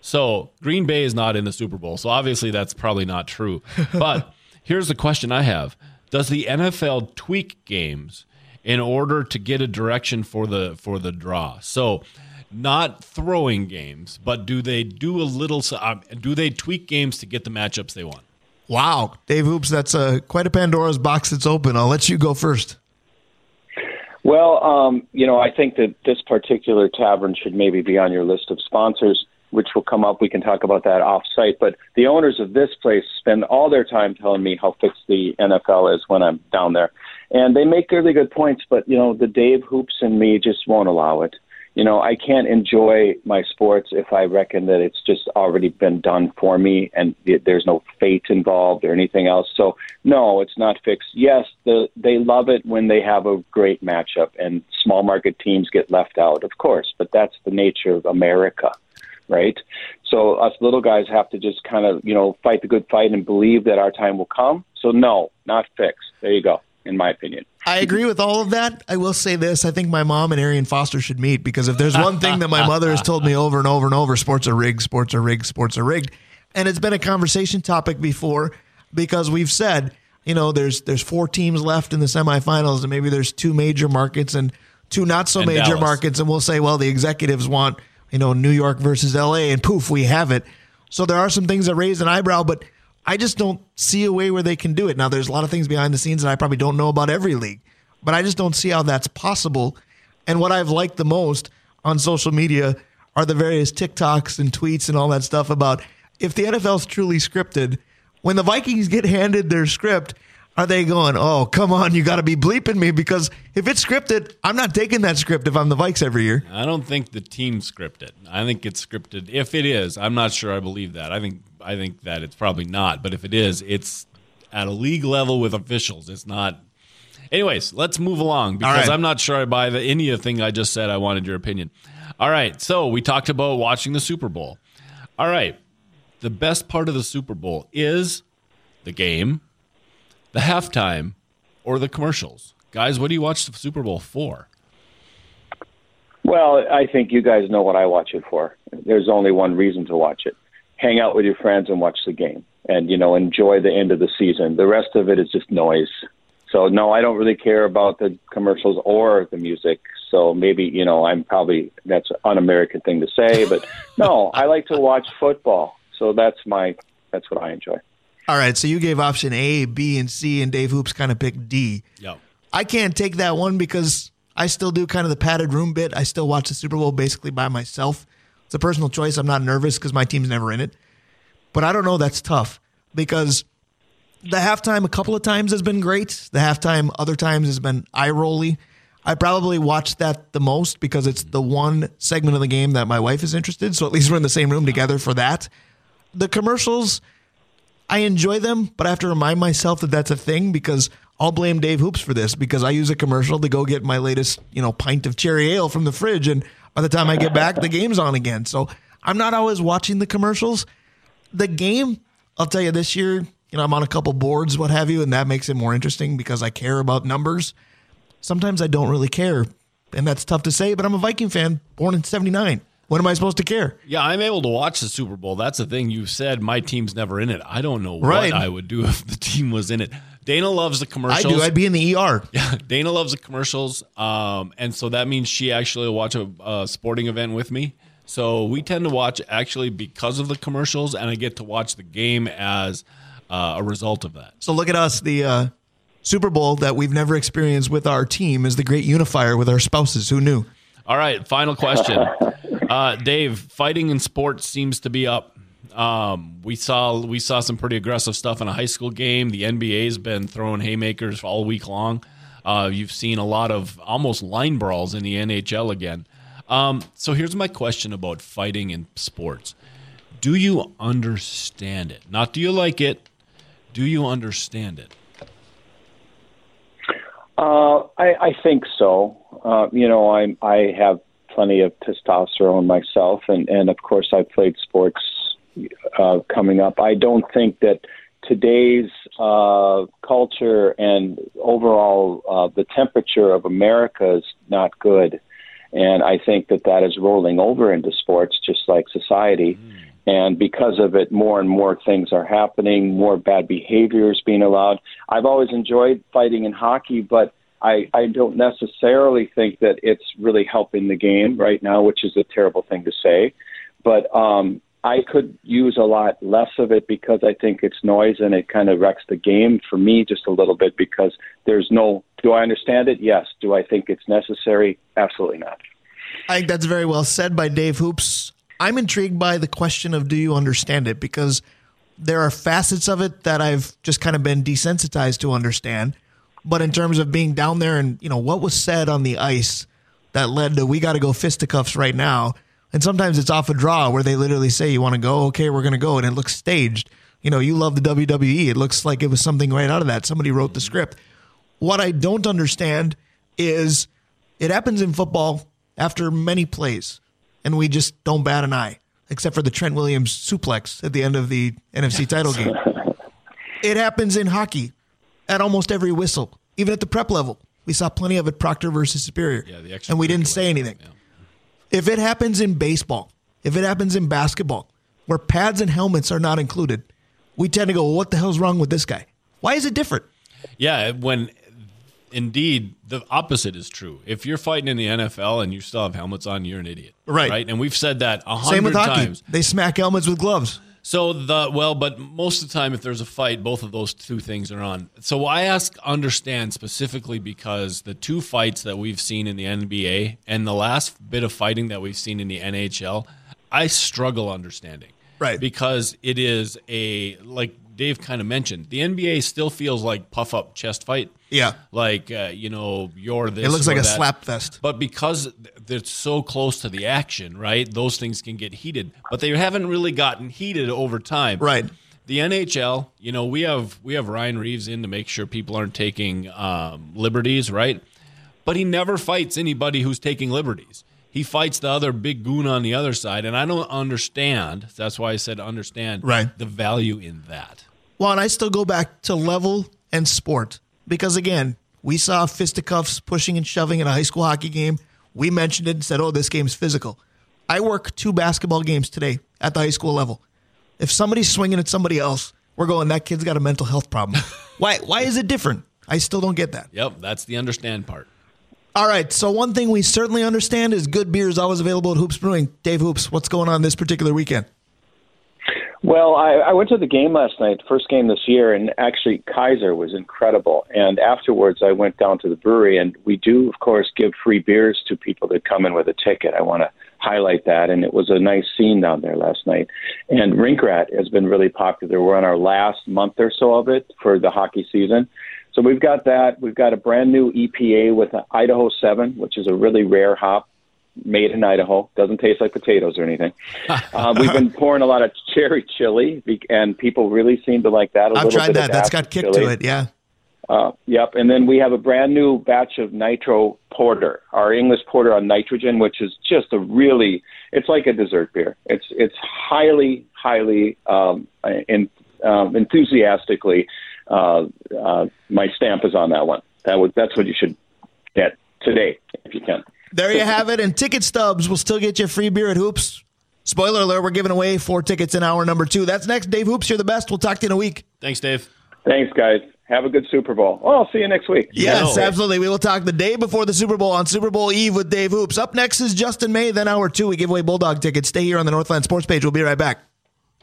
So Green Bay is not in the Super Bowl, so obviously that's probably not true. <laughs> But here's the question I have: Does the NFL tweak games in order to get a direction for the for the draw? So. Not throwing games, but do they do a little? Um, do they tweak games to get the matchups they want? Wow. Dave Hoops, that's a, quite a Pandora's box that's open. I'll let you go first. Well, um, you know, I think that this particular tavern should maybe be on your list of sponsors, which will come up. We can talk about that off site. But the owners of this place spend all their time telling me how fixed the NFL is when I'm down there. And they make really good points, but, you know, the Dave Hoops and me just won't allow it you know, I can't enjoy my sports if I reckon that it's just already been done for me and there's no fate involved or anything else. So, no, it's not fixed. Yes, the, they love it when they have a great matchup and small market teams get left out, of course, but that's the nature of America, right? So, us little guys have to just kind of, you know, fight the good fight and believe that our time will come. So, no, not fixed. There you go, in my opinion. I agree with all of that. I will say this: I think my mom and Arian Foster should meet because if there's one thing that my mother has told me over and over and over, sports are rigged, sports are rigged, sports are rigged, and it's been a conversation topic before because we've said, you know, there's there's four teams left in the semifinals, and maybe there's two major markets and two not so And major Dallas. markets, and we'll say, well, the executives want you know New York versus L.A. and poof, we have it. So there are some things that raise an eyebrow, but I just don't see a way where they can do it. Now, there's a lot of things behind the scenes that I probably don't know about every league, but I just don't see how that's possible. And what I've liked the most on social media are the various TikToks and tweets and all that stuff about if the NFL's truly scripted, when the Vikings get handed their script, are they going, oh, come on, you got to be bleeping me? Because if it's scripted, I'm not taking that script if I'm the Vikes every year. I don't think the team scripted. I think it's scripted. If it is, I'm not sure I believe that. I think I think that it's probably not. But if it is, it's at a league level with officials. It's not. Anyways, let's move along because right. I'm not sure I buy the any of the thing I just said. I wanted your opinion. All right, so we talked about watching the Super Bowl. All right, the best part of the Super Bowl is the game, the halftime, or the commercials. Guys, what do you watch the Super Bowl for? Well, I think you guys know what I watch it for. There's only one reason to watch it. Hang out with your friends and watch the game and, you know, enjoy the end of the season. The rest of it is just noise. So, no, I don't really care about the commercials or the music. So maybe, you know, I'm probably, that's an un American thing to say, but <laughs> no, I like to watch football. So that's my, that's what I enjoy. All right, so you gave option A, B, and C, and Dave Hoops kind of picked D. Yep. I can't take that one because I still do kind of the padded room bit. I still watch the Super Bowl basically by myself. It's a personal choice. I'm not nervous because my team's never in it. But I don't know. That's tough because the halftime a couple of times has been great. The halftime other times has been eye rolly. I probably watch that the most because it's the one segment of the game that my wife is interested. So at least we're in the same room together for that. The commercials, I enjoy them, but I have to remind myself that that's a thing because I'll blame Dave Hoops for this because I use a commercial to go get my latest, you know, pint of cherry ale from the fridge, and by the time I get back, the game's on again. So I'm not always watching the commercials. The game, I'll tell you, this year, you know, I'm on a couple boards, what have you, and that makes it more interesting because I care about numbers. Sometimes I don't really care, and that's tough to say, but I'm a Viking fan, born in '79. When am I supposed to care? Yeah, I'm able to watch the Super Bowl. That's the thing. You said my team's never in it. I don't know Right. what I would do <laughs> if the team was in it. Dana loves the commercials. I do. I'd be in the ER. Yeah, <laughs> Dana loves the commercials, um, and so that means she actually will watch a, a sporting event with me. So we tend to watch actually because of the commercials, and I get to watch the game as uh, a result of that. So look at us. The uh, Super Bowl that we've never experienced with our team is the great unifier with our spouses. Who knew? All right, final question, <laughs> uh, Dave. Fighting in sports seems to be up. Um, we saw we saw some pretty aggressive stuff in a high school game. The NBA's been throwing haymakers all week long. Uh, you've seen a lot of almost line brawls in the NHL again. Um, so here's my question about fighting in sports: Do you understand it? Not do you like it? Do you understand it? Uh, I, I think so. Uh, you know, I I have plenty of testosterone myself, and and of course I played sports uh, coming up. I don't think that today's uh, culture and overall uh, the temperature of America is not good, and I think that that is rolling over into sports, just like society. And because of it, more and more things are happening, more bad behaviors being allowed. I've always enjoyed fighting in hockey, but I, I don't necessarily think that it's really helping the game right now, which is a terrible thing to say. But um, I could use a lot less of it because I think it's noise and it kind of wrecks the game for me just a little bit because there's no. Do I understand it? Yes. Do I think it's necessary? Absolutely not. I think that's very well said by Dave Hoops. I'm intrigued by the question of do you understand it because there are facets of it that I've just kind of been desensitized to understand. But in terms of being down there and you know what was said on the ice that led to we got to go fisticuffs right now and sometimes it's off a draw where they literally say, You want to go? Okay, we're going to go. And it looks staged. You know, you love the WWE. It looks like it was something right out of that. Somebody wrote the script. What I don't understand is it happens in football after many plays, and we just don't bat an eye, except for the Trent Williams suplex at the end of the NFC title game. It happens in hockey at almost every whistle, even at the prep level. We saw plenty of it Proctor versus Superior. Yeah, the extra and we didn't say anything. Yeah. If it happens in baseball, if it happens in basketball, where pads and helmets are not included, we tend to go, well, what the hell's wrong with this guy? Why is it different? Yeah, when indeed the opposite is true. If you're fighting in the NFL and you still have helmets on, you're an idiot. Right. Right. And we've said that a Same with hockey. times. They smack helmets with gloves. So the well, but most of the time, if there's a fight, both of those two things are on. So I ask, understand specifically because the two fights that we've seen in the NBA and the last bit of fighting that we've seen in the NHL, I struggle understanding. Right. Because it is a like Dave kind of mentioned, the NBA still feels like puff up chest fight. Yeah. Like uh, you know, you're this. It looks like or a that. slap fest. But because they're so close to the action, right? Those things can get heated, but they haven't really gotten heated over time. Right. The NHL, you know, we have we have Ryan Reaves in to make sure people aren't taking um, liberties, right? But he never fights anybody who's taking liberties. He fights the other big goon on the other side, and I don't understand. That's why I said understand Right. the value in that. Well, and I still go back to level and sport because, again, we saw fisticuffs pushing and shoving in a high school hockey game. We mentioned it and said, oh, this game's physical. I work two basketball games today at the high school level. If somebody's swinging at somebody else, we're going, that kid's got a mental health problem. <laughs> why, why is it different? I still don't get that. Yep, that's the understand part. All right. So, one thing we certainly understand is good beer is always available at Hoops Brewing. Dave Hoops, what's going on this particular weekend? Well, I, I went to the game last night, first game this year, and actually Kaiser was incredible. And afterwards, I went down to the brewery, and we do, of course, give free beers to people that come in with a ticket. I want to highlight that, and it was a nice scene down there last night. And Rink Rat has been really popular. We're on our last month or so of it for the hockey season. So we've got that. We've got a brand new EPA with an Idaho 7, which is a really rare hop made in Idaho. Doesn't taste like potatoes or anything. <laughs> uh, we've been pouring a lot of cherry chili, and people really seem to like that. A I've little tried bit that. of That's got kick chili. to it. Yeah. Uh, yep. And then we have a brand new batch of nitro porter, our English porter on nitrogen, which is just a really, it's like a dessert beer. It's it's highly, highly um, in, um, enthusiastically. Uh, uh, my stamp is on that one. That was that's what you should get today if you can. There you have it. And ticket stubs will still get you free beer at Hoops. Spoiler alert, we're giving away four tickets in hour number two. That's next. Dave Hoops, you're the best. We'll talk to you in a week. Thanks, Dave. Thanks, guys. Have a good Super Bowl. Oh, I'll see you next week. Yes, know. absolutely. We will talk the day before the Super Bowl on Super Bowl Eve with Dave Hoops. Up next is Justin May. Then hour two, we give away Bulldog tickets. Stay here on the Northland Sports page. We'll be right back.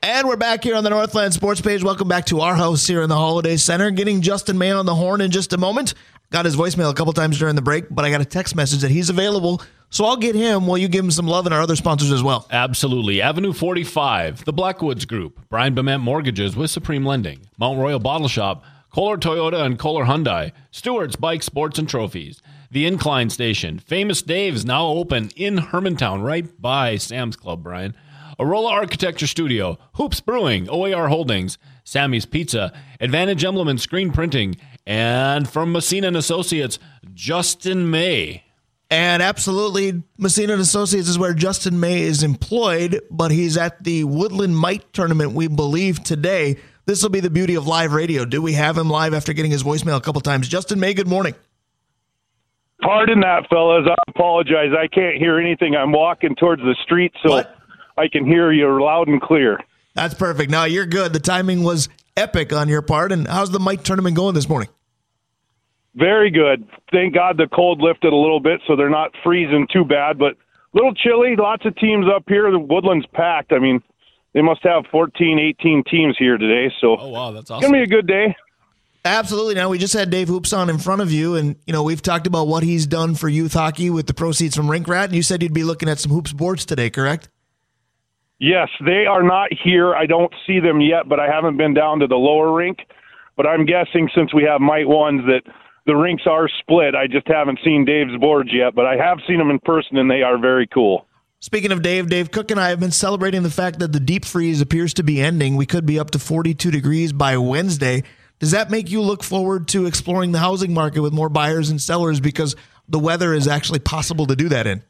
And we're back here on the Northland Sports page. Welcome back to our house here in the Holiday Center. Getting Justin May on the horn in just a moment. Got his voicemail a couple times during the break, but I got a text message that he's available. So I'll get him while you give him some love and our other sponsors as well. Absolutely. Avenue 45, the Blackwoods Group, Brian Bement Mortgages with Supreme Lending, Mount Royal Bottle Shop, Kolar Toyota and Kolar Hyundai, Stewart's Bike Sports and Trophies, the Incline Station, Famous Dave's now open in Hermantown, right by Sam's Club, Brian. Arola Architecture Studio, Hoops Brewing, OAR Holdings, Sammy's Pizza, Advantage Emblem and Screen Printing, and from Messina and Associates, Justin May. And absolutely, Messina and Associates is where Justin May is employed, but he's at the Woodland Mite tournament, we believe, today. This will be the beauty of live radio. Do we have him live after getting his voicemail a couple times? Justin May, good morning. Pardon that, fellas. I apologize. I can't hear anything. I'm walking towards the street, so What? I can hear you loud and clear. That's perfect. Now you're good. The timing was epic on your part. And how's the Mite tournament going this morning? Very good. Thank God the cold lifted a little bit, so they're not freezing too bad. But little chilly. Lots of teams up here. The Woodland's packed. I mean, they must have 14, 18 teams here today. So Oh wow, that's it's gonna be a good day. Absolutely. Now we just had Dave Hoops on in front of you, and you know we've talked about what he's done for youth hockey with the proceeds from Rink Rat, and you said you'd be looking at some hoops boards today, correct? Yes, they are not here. I don't see them yet, but I haven't been down to the lower rink. But I'm guessing since we have Mite ones that the rinks are split. I just haven't seen Dave's boards yet, but I have seen them in person, and they are very cool. Speaking of Dave, Dave Cook and I have been celebrating the fact that the deep freeze appears to be ending. We could be up to 42 degrees by Wednesday. Does that make you look forward to exploring the housing market with more buyers and sellers because the weather is actually possible to do that in?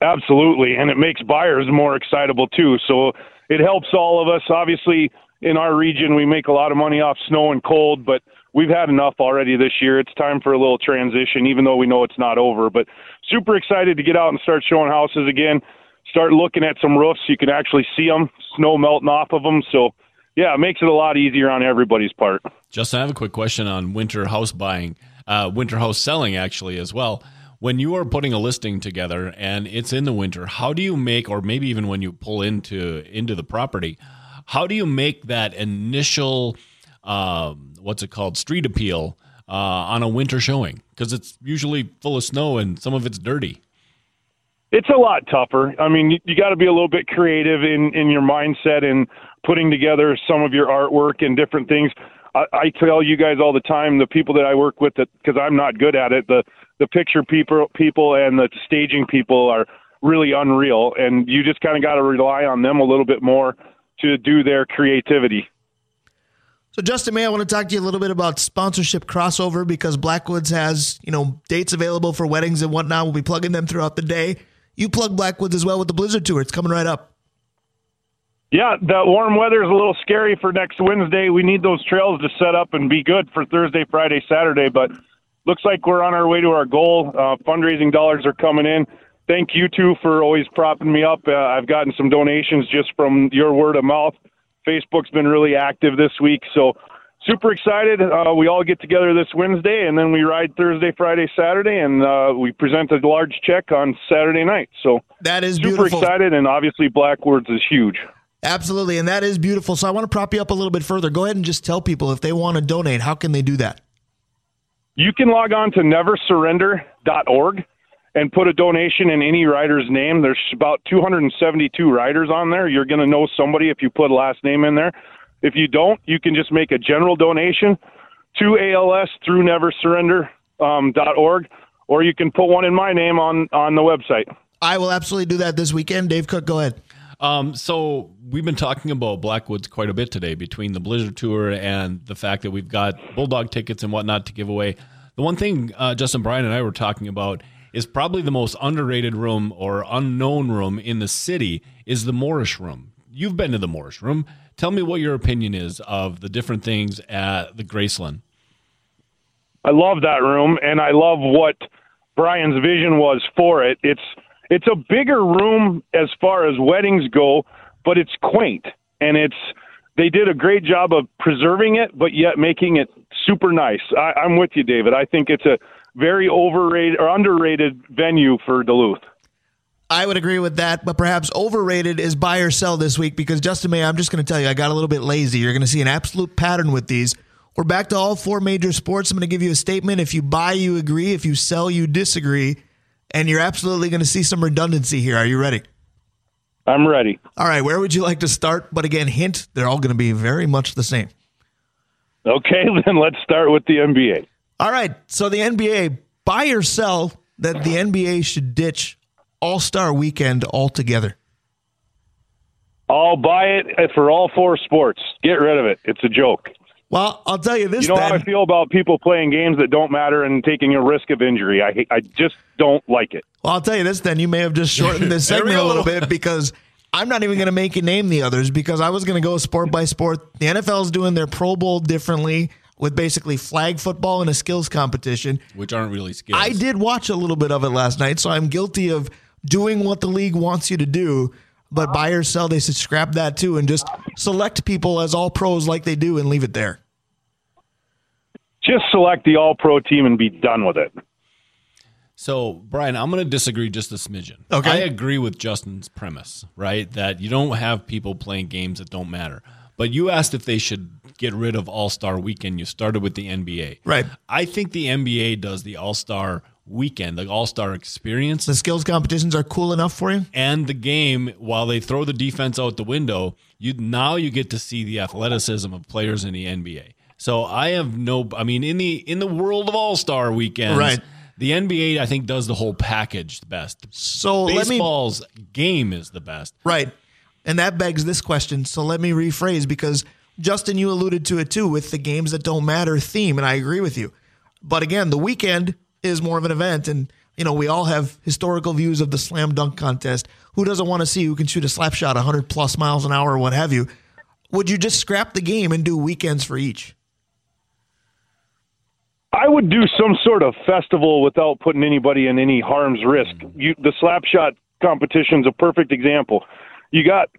Absolutely, and it makes buyers more excitable too. So it helps all of us. Obviously, in our region, we make a lot of money off snow and cold, but we've had enough already this year. It's time for a little transition, even though we know it's not over. But super excited to get out and start showing houses again. Start looking at some roofs. You can actually see them, snow melting off of them. So, yeah, it makes it a lot easier on everybody's part. Justin, I have a quick question on winter house buying, uh, winter house selling, actually, as well. When you are putting a listing together and it's in the winter, how do you make, or maybe even when you pull into into the property, how do you make that initial, um, what's it called, street appeal uh, on a winter showing? Because it's usually full of snow and some of it's dirty. It's a lot tougher. I mean, you, you got to be a little bit creative in in your mindset and putting together some of your artwork and different things. I, I tell you guys all the time, the people that I work with, that because I'm not good at it, the the picture people people and the staging people are really unreal, and you just kind of got to rely on them a little bit more to do their creativity. So, Justin May, I want to talk to you a little bit about sponsorship crossover because Blackwoods has, you know, dates available for weddings and whatnot. We'll be plugging them throughout the day. You plug Blackwoods as well with the Blizzard Tour. It's coming right up. Yeah, the warm weather is a little scary for next Wednesday. We need those trails to set up and be good for Thursday, Friday, Saturday, but looks like we're on our way to our goal. Uh, fundraising dollars are coming in. Thank you two for always propping me up. Uh, I've gotten some donations just from your word of mouth. Facebook's been really active this week, so super excited. Uh, we all get together this Wednesday, and then we ride Thursday, Friday, Saturday, and uh, we present a large check on Saturday night. So That is super beautiful. excited, and obviously Blackwoods is huge. Absolutely. And that is beautiful. So, I want to prop you up a little bit further. Go ahead and just tell people if they want to donate, how can they do that? You can log on to neversurrender.org and put a donation in any rider's name. There's about 272 riders on there. You're going to know somebody if you put a last name in there. If you don't, you can just make a general donation to ALS through neversurrender.org, um, dot org, or you can put one in my name on, on the website. I will absolutely do that this weekend. Dave Cook, go ahead. Um, so we've been talking about Blackwoods quite a bit today between the Blizzard Tour and the fact that we've got Bulldog tickets and whatnot to give away. The one thing uh, Justin Bryan and I were talking about is probably the most underrated room or unknown room in the city is the Moorish room. You've been to the Moorish room. Tell me what your opinion is of the different things at the Greysolon. I love that room, and I love what Brian's vision was for it. It's it's a bigger room as far as weddings go, but it's quaint and it's they did a great job of preserving it, but yet making it super nice. I, I'm with you, David. I think it's a very overrated or underrated venue for Duluth. I would agree with that, but perhaps overrated is buy or sell this week because Justin May, I'm just going to tell you, I got a little bit lazy. You're going to see an absolute pattern with these. We're back to all four major sports. I'm going to give you a statement. If you buy, you agree. If you sell, you disagree. And you're absolutely going to see some redundancy here. Are you ready? I'm ready. All right, where would you like to start? But again, hint, they're all going to be very much the same. Okay, <laughs> then let's start with the NBA. All right, so the NBA, buy or sell that the NBA should ditch All Star weekend altogether. I'll buy it for all four sports. Get rid of it. It's a joke. Well, I'll tell you this You know then. how I feel about people playing games that don't matter and taking a risk of injury. I I just don't like it. Well, I'll tell you this then. You may have just shortened this <laughs> segment a little bit because I'm not even going to make you name the others because I was going to go sport by sport. The NFL is doing their Pro Bowl differently with basically flag football and a skills competition. which aren't really skills. I did watch a little bit of it last night, so I'm guilty of doing what the league wants you to do. But buy or sell, they should scrap that too and just select people as all pros like they do and leave it there. Just select the All Pro team and be done with it. So, Brian, I'm going to disagree just a smidgen. Okay. I agree with Justin's premise, right? That you don't have people playing games that don't matter. But you asked if they should get rid of All Star Weekend. You started with the NBA. Right. I think the NBA does the All Star Weekend, the All Star experience, The skills competitions are cool enough for you? and the game. While they throw the defense out the window, you now you get to see the athleticism of players in the NBA. So I have no. I mean, in the in the world of All Star weekends, Right. The NBA, I think, does the whole package the best. So let me Baseball's game is the best. Right. And that begs this question. So let me rephrase because Justin, you alluded to it too with the games that don't matter theme, and I agree with you. But again, the weekend is more of an event, and you know we all have historical views of the slam dunk contest. Who doesn't want to see who can shoot a slap shot 100 plus miles an hour or what have you? Would you just scrap the game and do weekends for each? I would do some sort of festival without putting anybody in any harm's risk. You, the slap shot competition's a perfect example. You got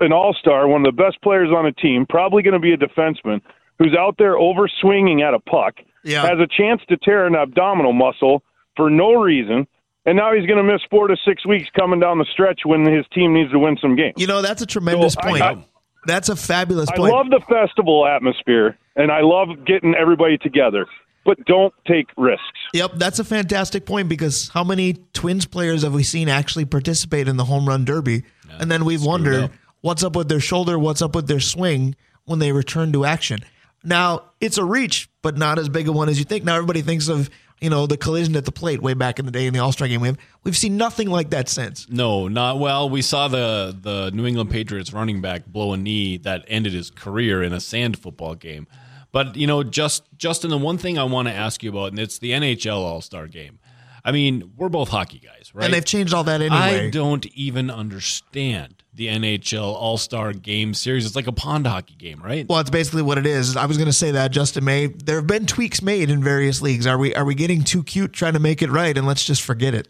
an all star, one of the best players on a team, probably going to be a defenseman, who's out there over swinging at a puck, Yeah. has a chance to tear an abdominal muscle for no reason, and now he's going to miss four to six weeks coming down the stretch when his team needs to win some games. You know that's a tremendous So point. I- that's a fabulous I point. I love the festival atmosphere, and I love getting everybody together, but don't take risks. Yep, that's a fantastic point because how many Twins players have we seen actually participate in the home run derby? and then we've wondered up. What's up with their shoulder, what's up with their swing when they return to action. Now, it's a reach, but not as big a one as you think. Now everybody thinks of, you know, the collision at the plate way back in the day in the All-Star game. We've we've seen nothing like that since. No, not well. We saw the the New England Patriots running back blow a knee that ended his career in a sand football game. But you know, just Justin, the one thing I want to ask you about, and it's the NHL All Star Game. I mean, we're both hockey guys, right? And they've changed all that anyway. I don't even understand the NHL All Star Game series. It's like a pond hockey game, right? Well, it's basically what it is. I was going to say that Justin May. There have been tweaks made in various leagues. Are we are we getting too cute trying to make it right and let's just forget it?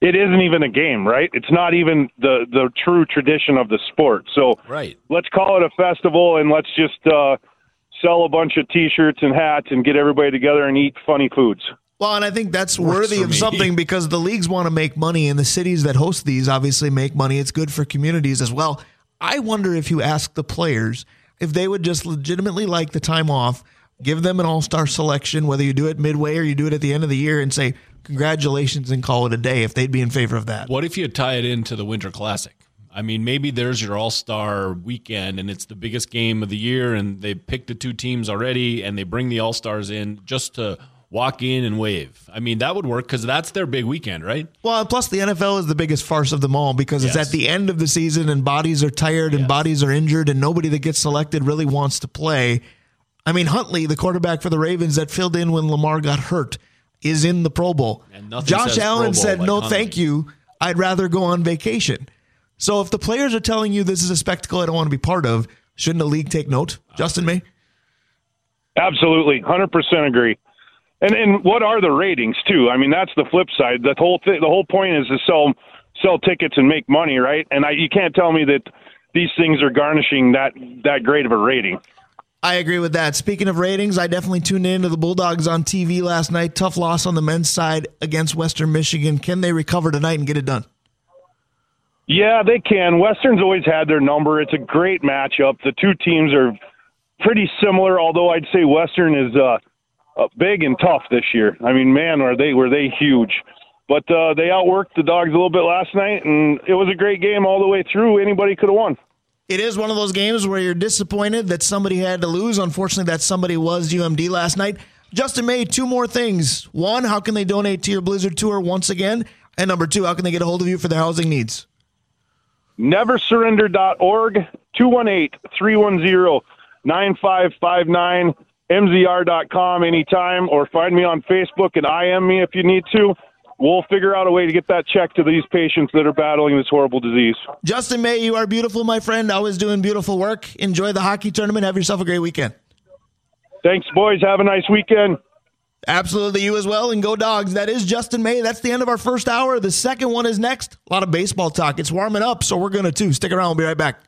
it isn't even a game, right? It's not even the the true tradition of the sport. So Right. let's call it a festival and let's just uh, sell a bunch of T-shirts and hats and get everybody together and eat funny foods. Well, and I think that's Works worthy of me. something because the leagues want to make money and the cities that host these obviously make money. It's good for communities as well. I wonder if you ask the players if they would just legitimately like the time off, give them an all star selection, whether you do it midway or you do it at the end of the year, and say, congratulations and call it a day if they'd be in favor of that. What if you tie it into the Winter Classic? I mean, maybe there's your All Star weekend, and it's the biggest game of the year, and they picked the two teams already, and they bring the All Stars in just to walk in and wave. I mean, that would work because that's their big weekend, right? Well, plus the NFL is the biggest farce of them all because it's at the end of the season and bodies are tired and bodies are injured and nobody that gets selected really wants to play. I mean, Huntley, the quarterback for the Ravens that filled in when Lamar got hurt, is in the Pro Bowl. And Josh Allen Bowl said, like "No, Huntley." thank you. I'd rather go on vacation." So if the players are telling you this is a spectacle I don't want to be part of, shouldn't the league take note? Justin May? Absolutely, hundred percent agree. And and what are the ratings too? I mean, that's the flip side. The whole th- the whole point is to sell sell tickets and make money, right? And I, you can't tell me that these things are garnishing that that great of a rating. I agree with that. Speaking of ratings, I definitely tuned in to the Bulldogs on TV last night. Tough loss on the men's side against Western Michigan. Can they recover tonight and get it done? Yeah, they can. Western's always had their number. It's a great matchup. The two teams are pretty similar, although I'd say Western is uh, uh, big and tough this year. I mean, man, are they were they huge. But uh, they outworked the Dogs a little bit last night, and it was a great game all the way through. Anybody could have won. It is one of those games where you're disappointed that somebody had to lose. Unfortunately, that somebody was UMD last night. Justin May, two more things. One, how can they donate to your Blizzard Tour once again? And number two, how can they get a hold of you for their housing needs? Neversurrender.org, 218-310-9559, mzr.com anytime, or find me on Facebook and IM me if you need to. We'll figure out a way to get that check to these patients that are battling this horrible disease. Justin May, you are beautiful, my friend. Always doing beautiful work. Enjoy the hockey tournament. Have yourself a great weekend. Thanks, boys. Have a nice weekend. Absolutely, you as well. And go dogs. That is Justin May. That's the end of our first hour. The second one is next. A lot of baseball talk. It's warming up, so we're going to too. Stick around. We'll be right back.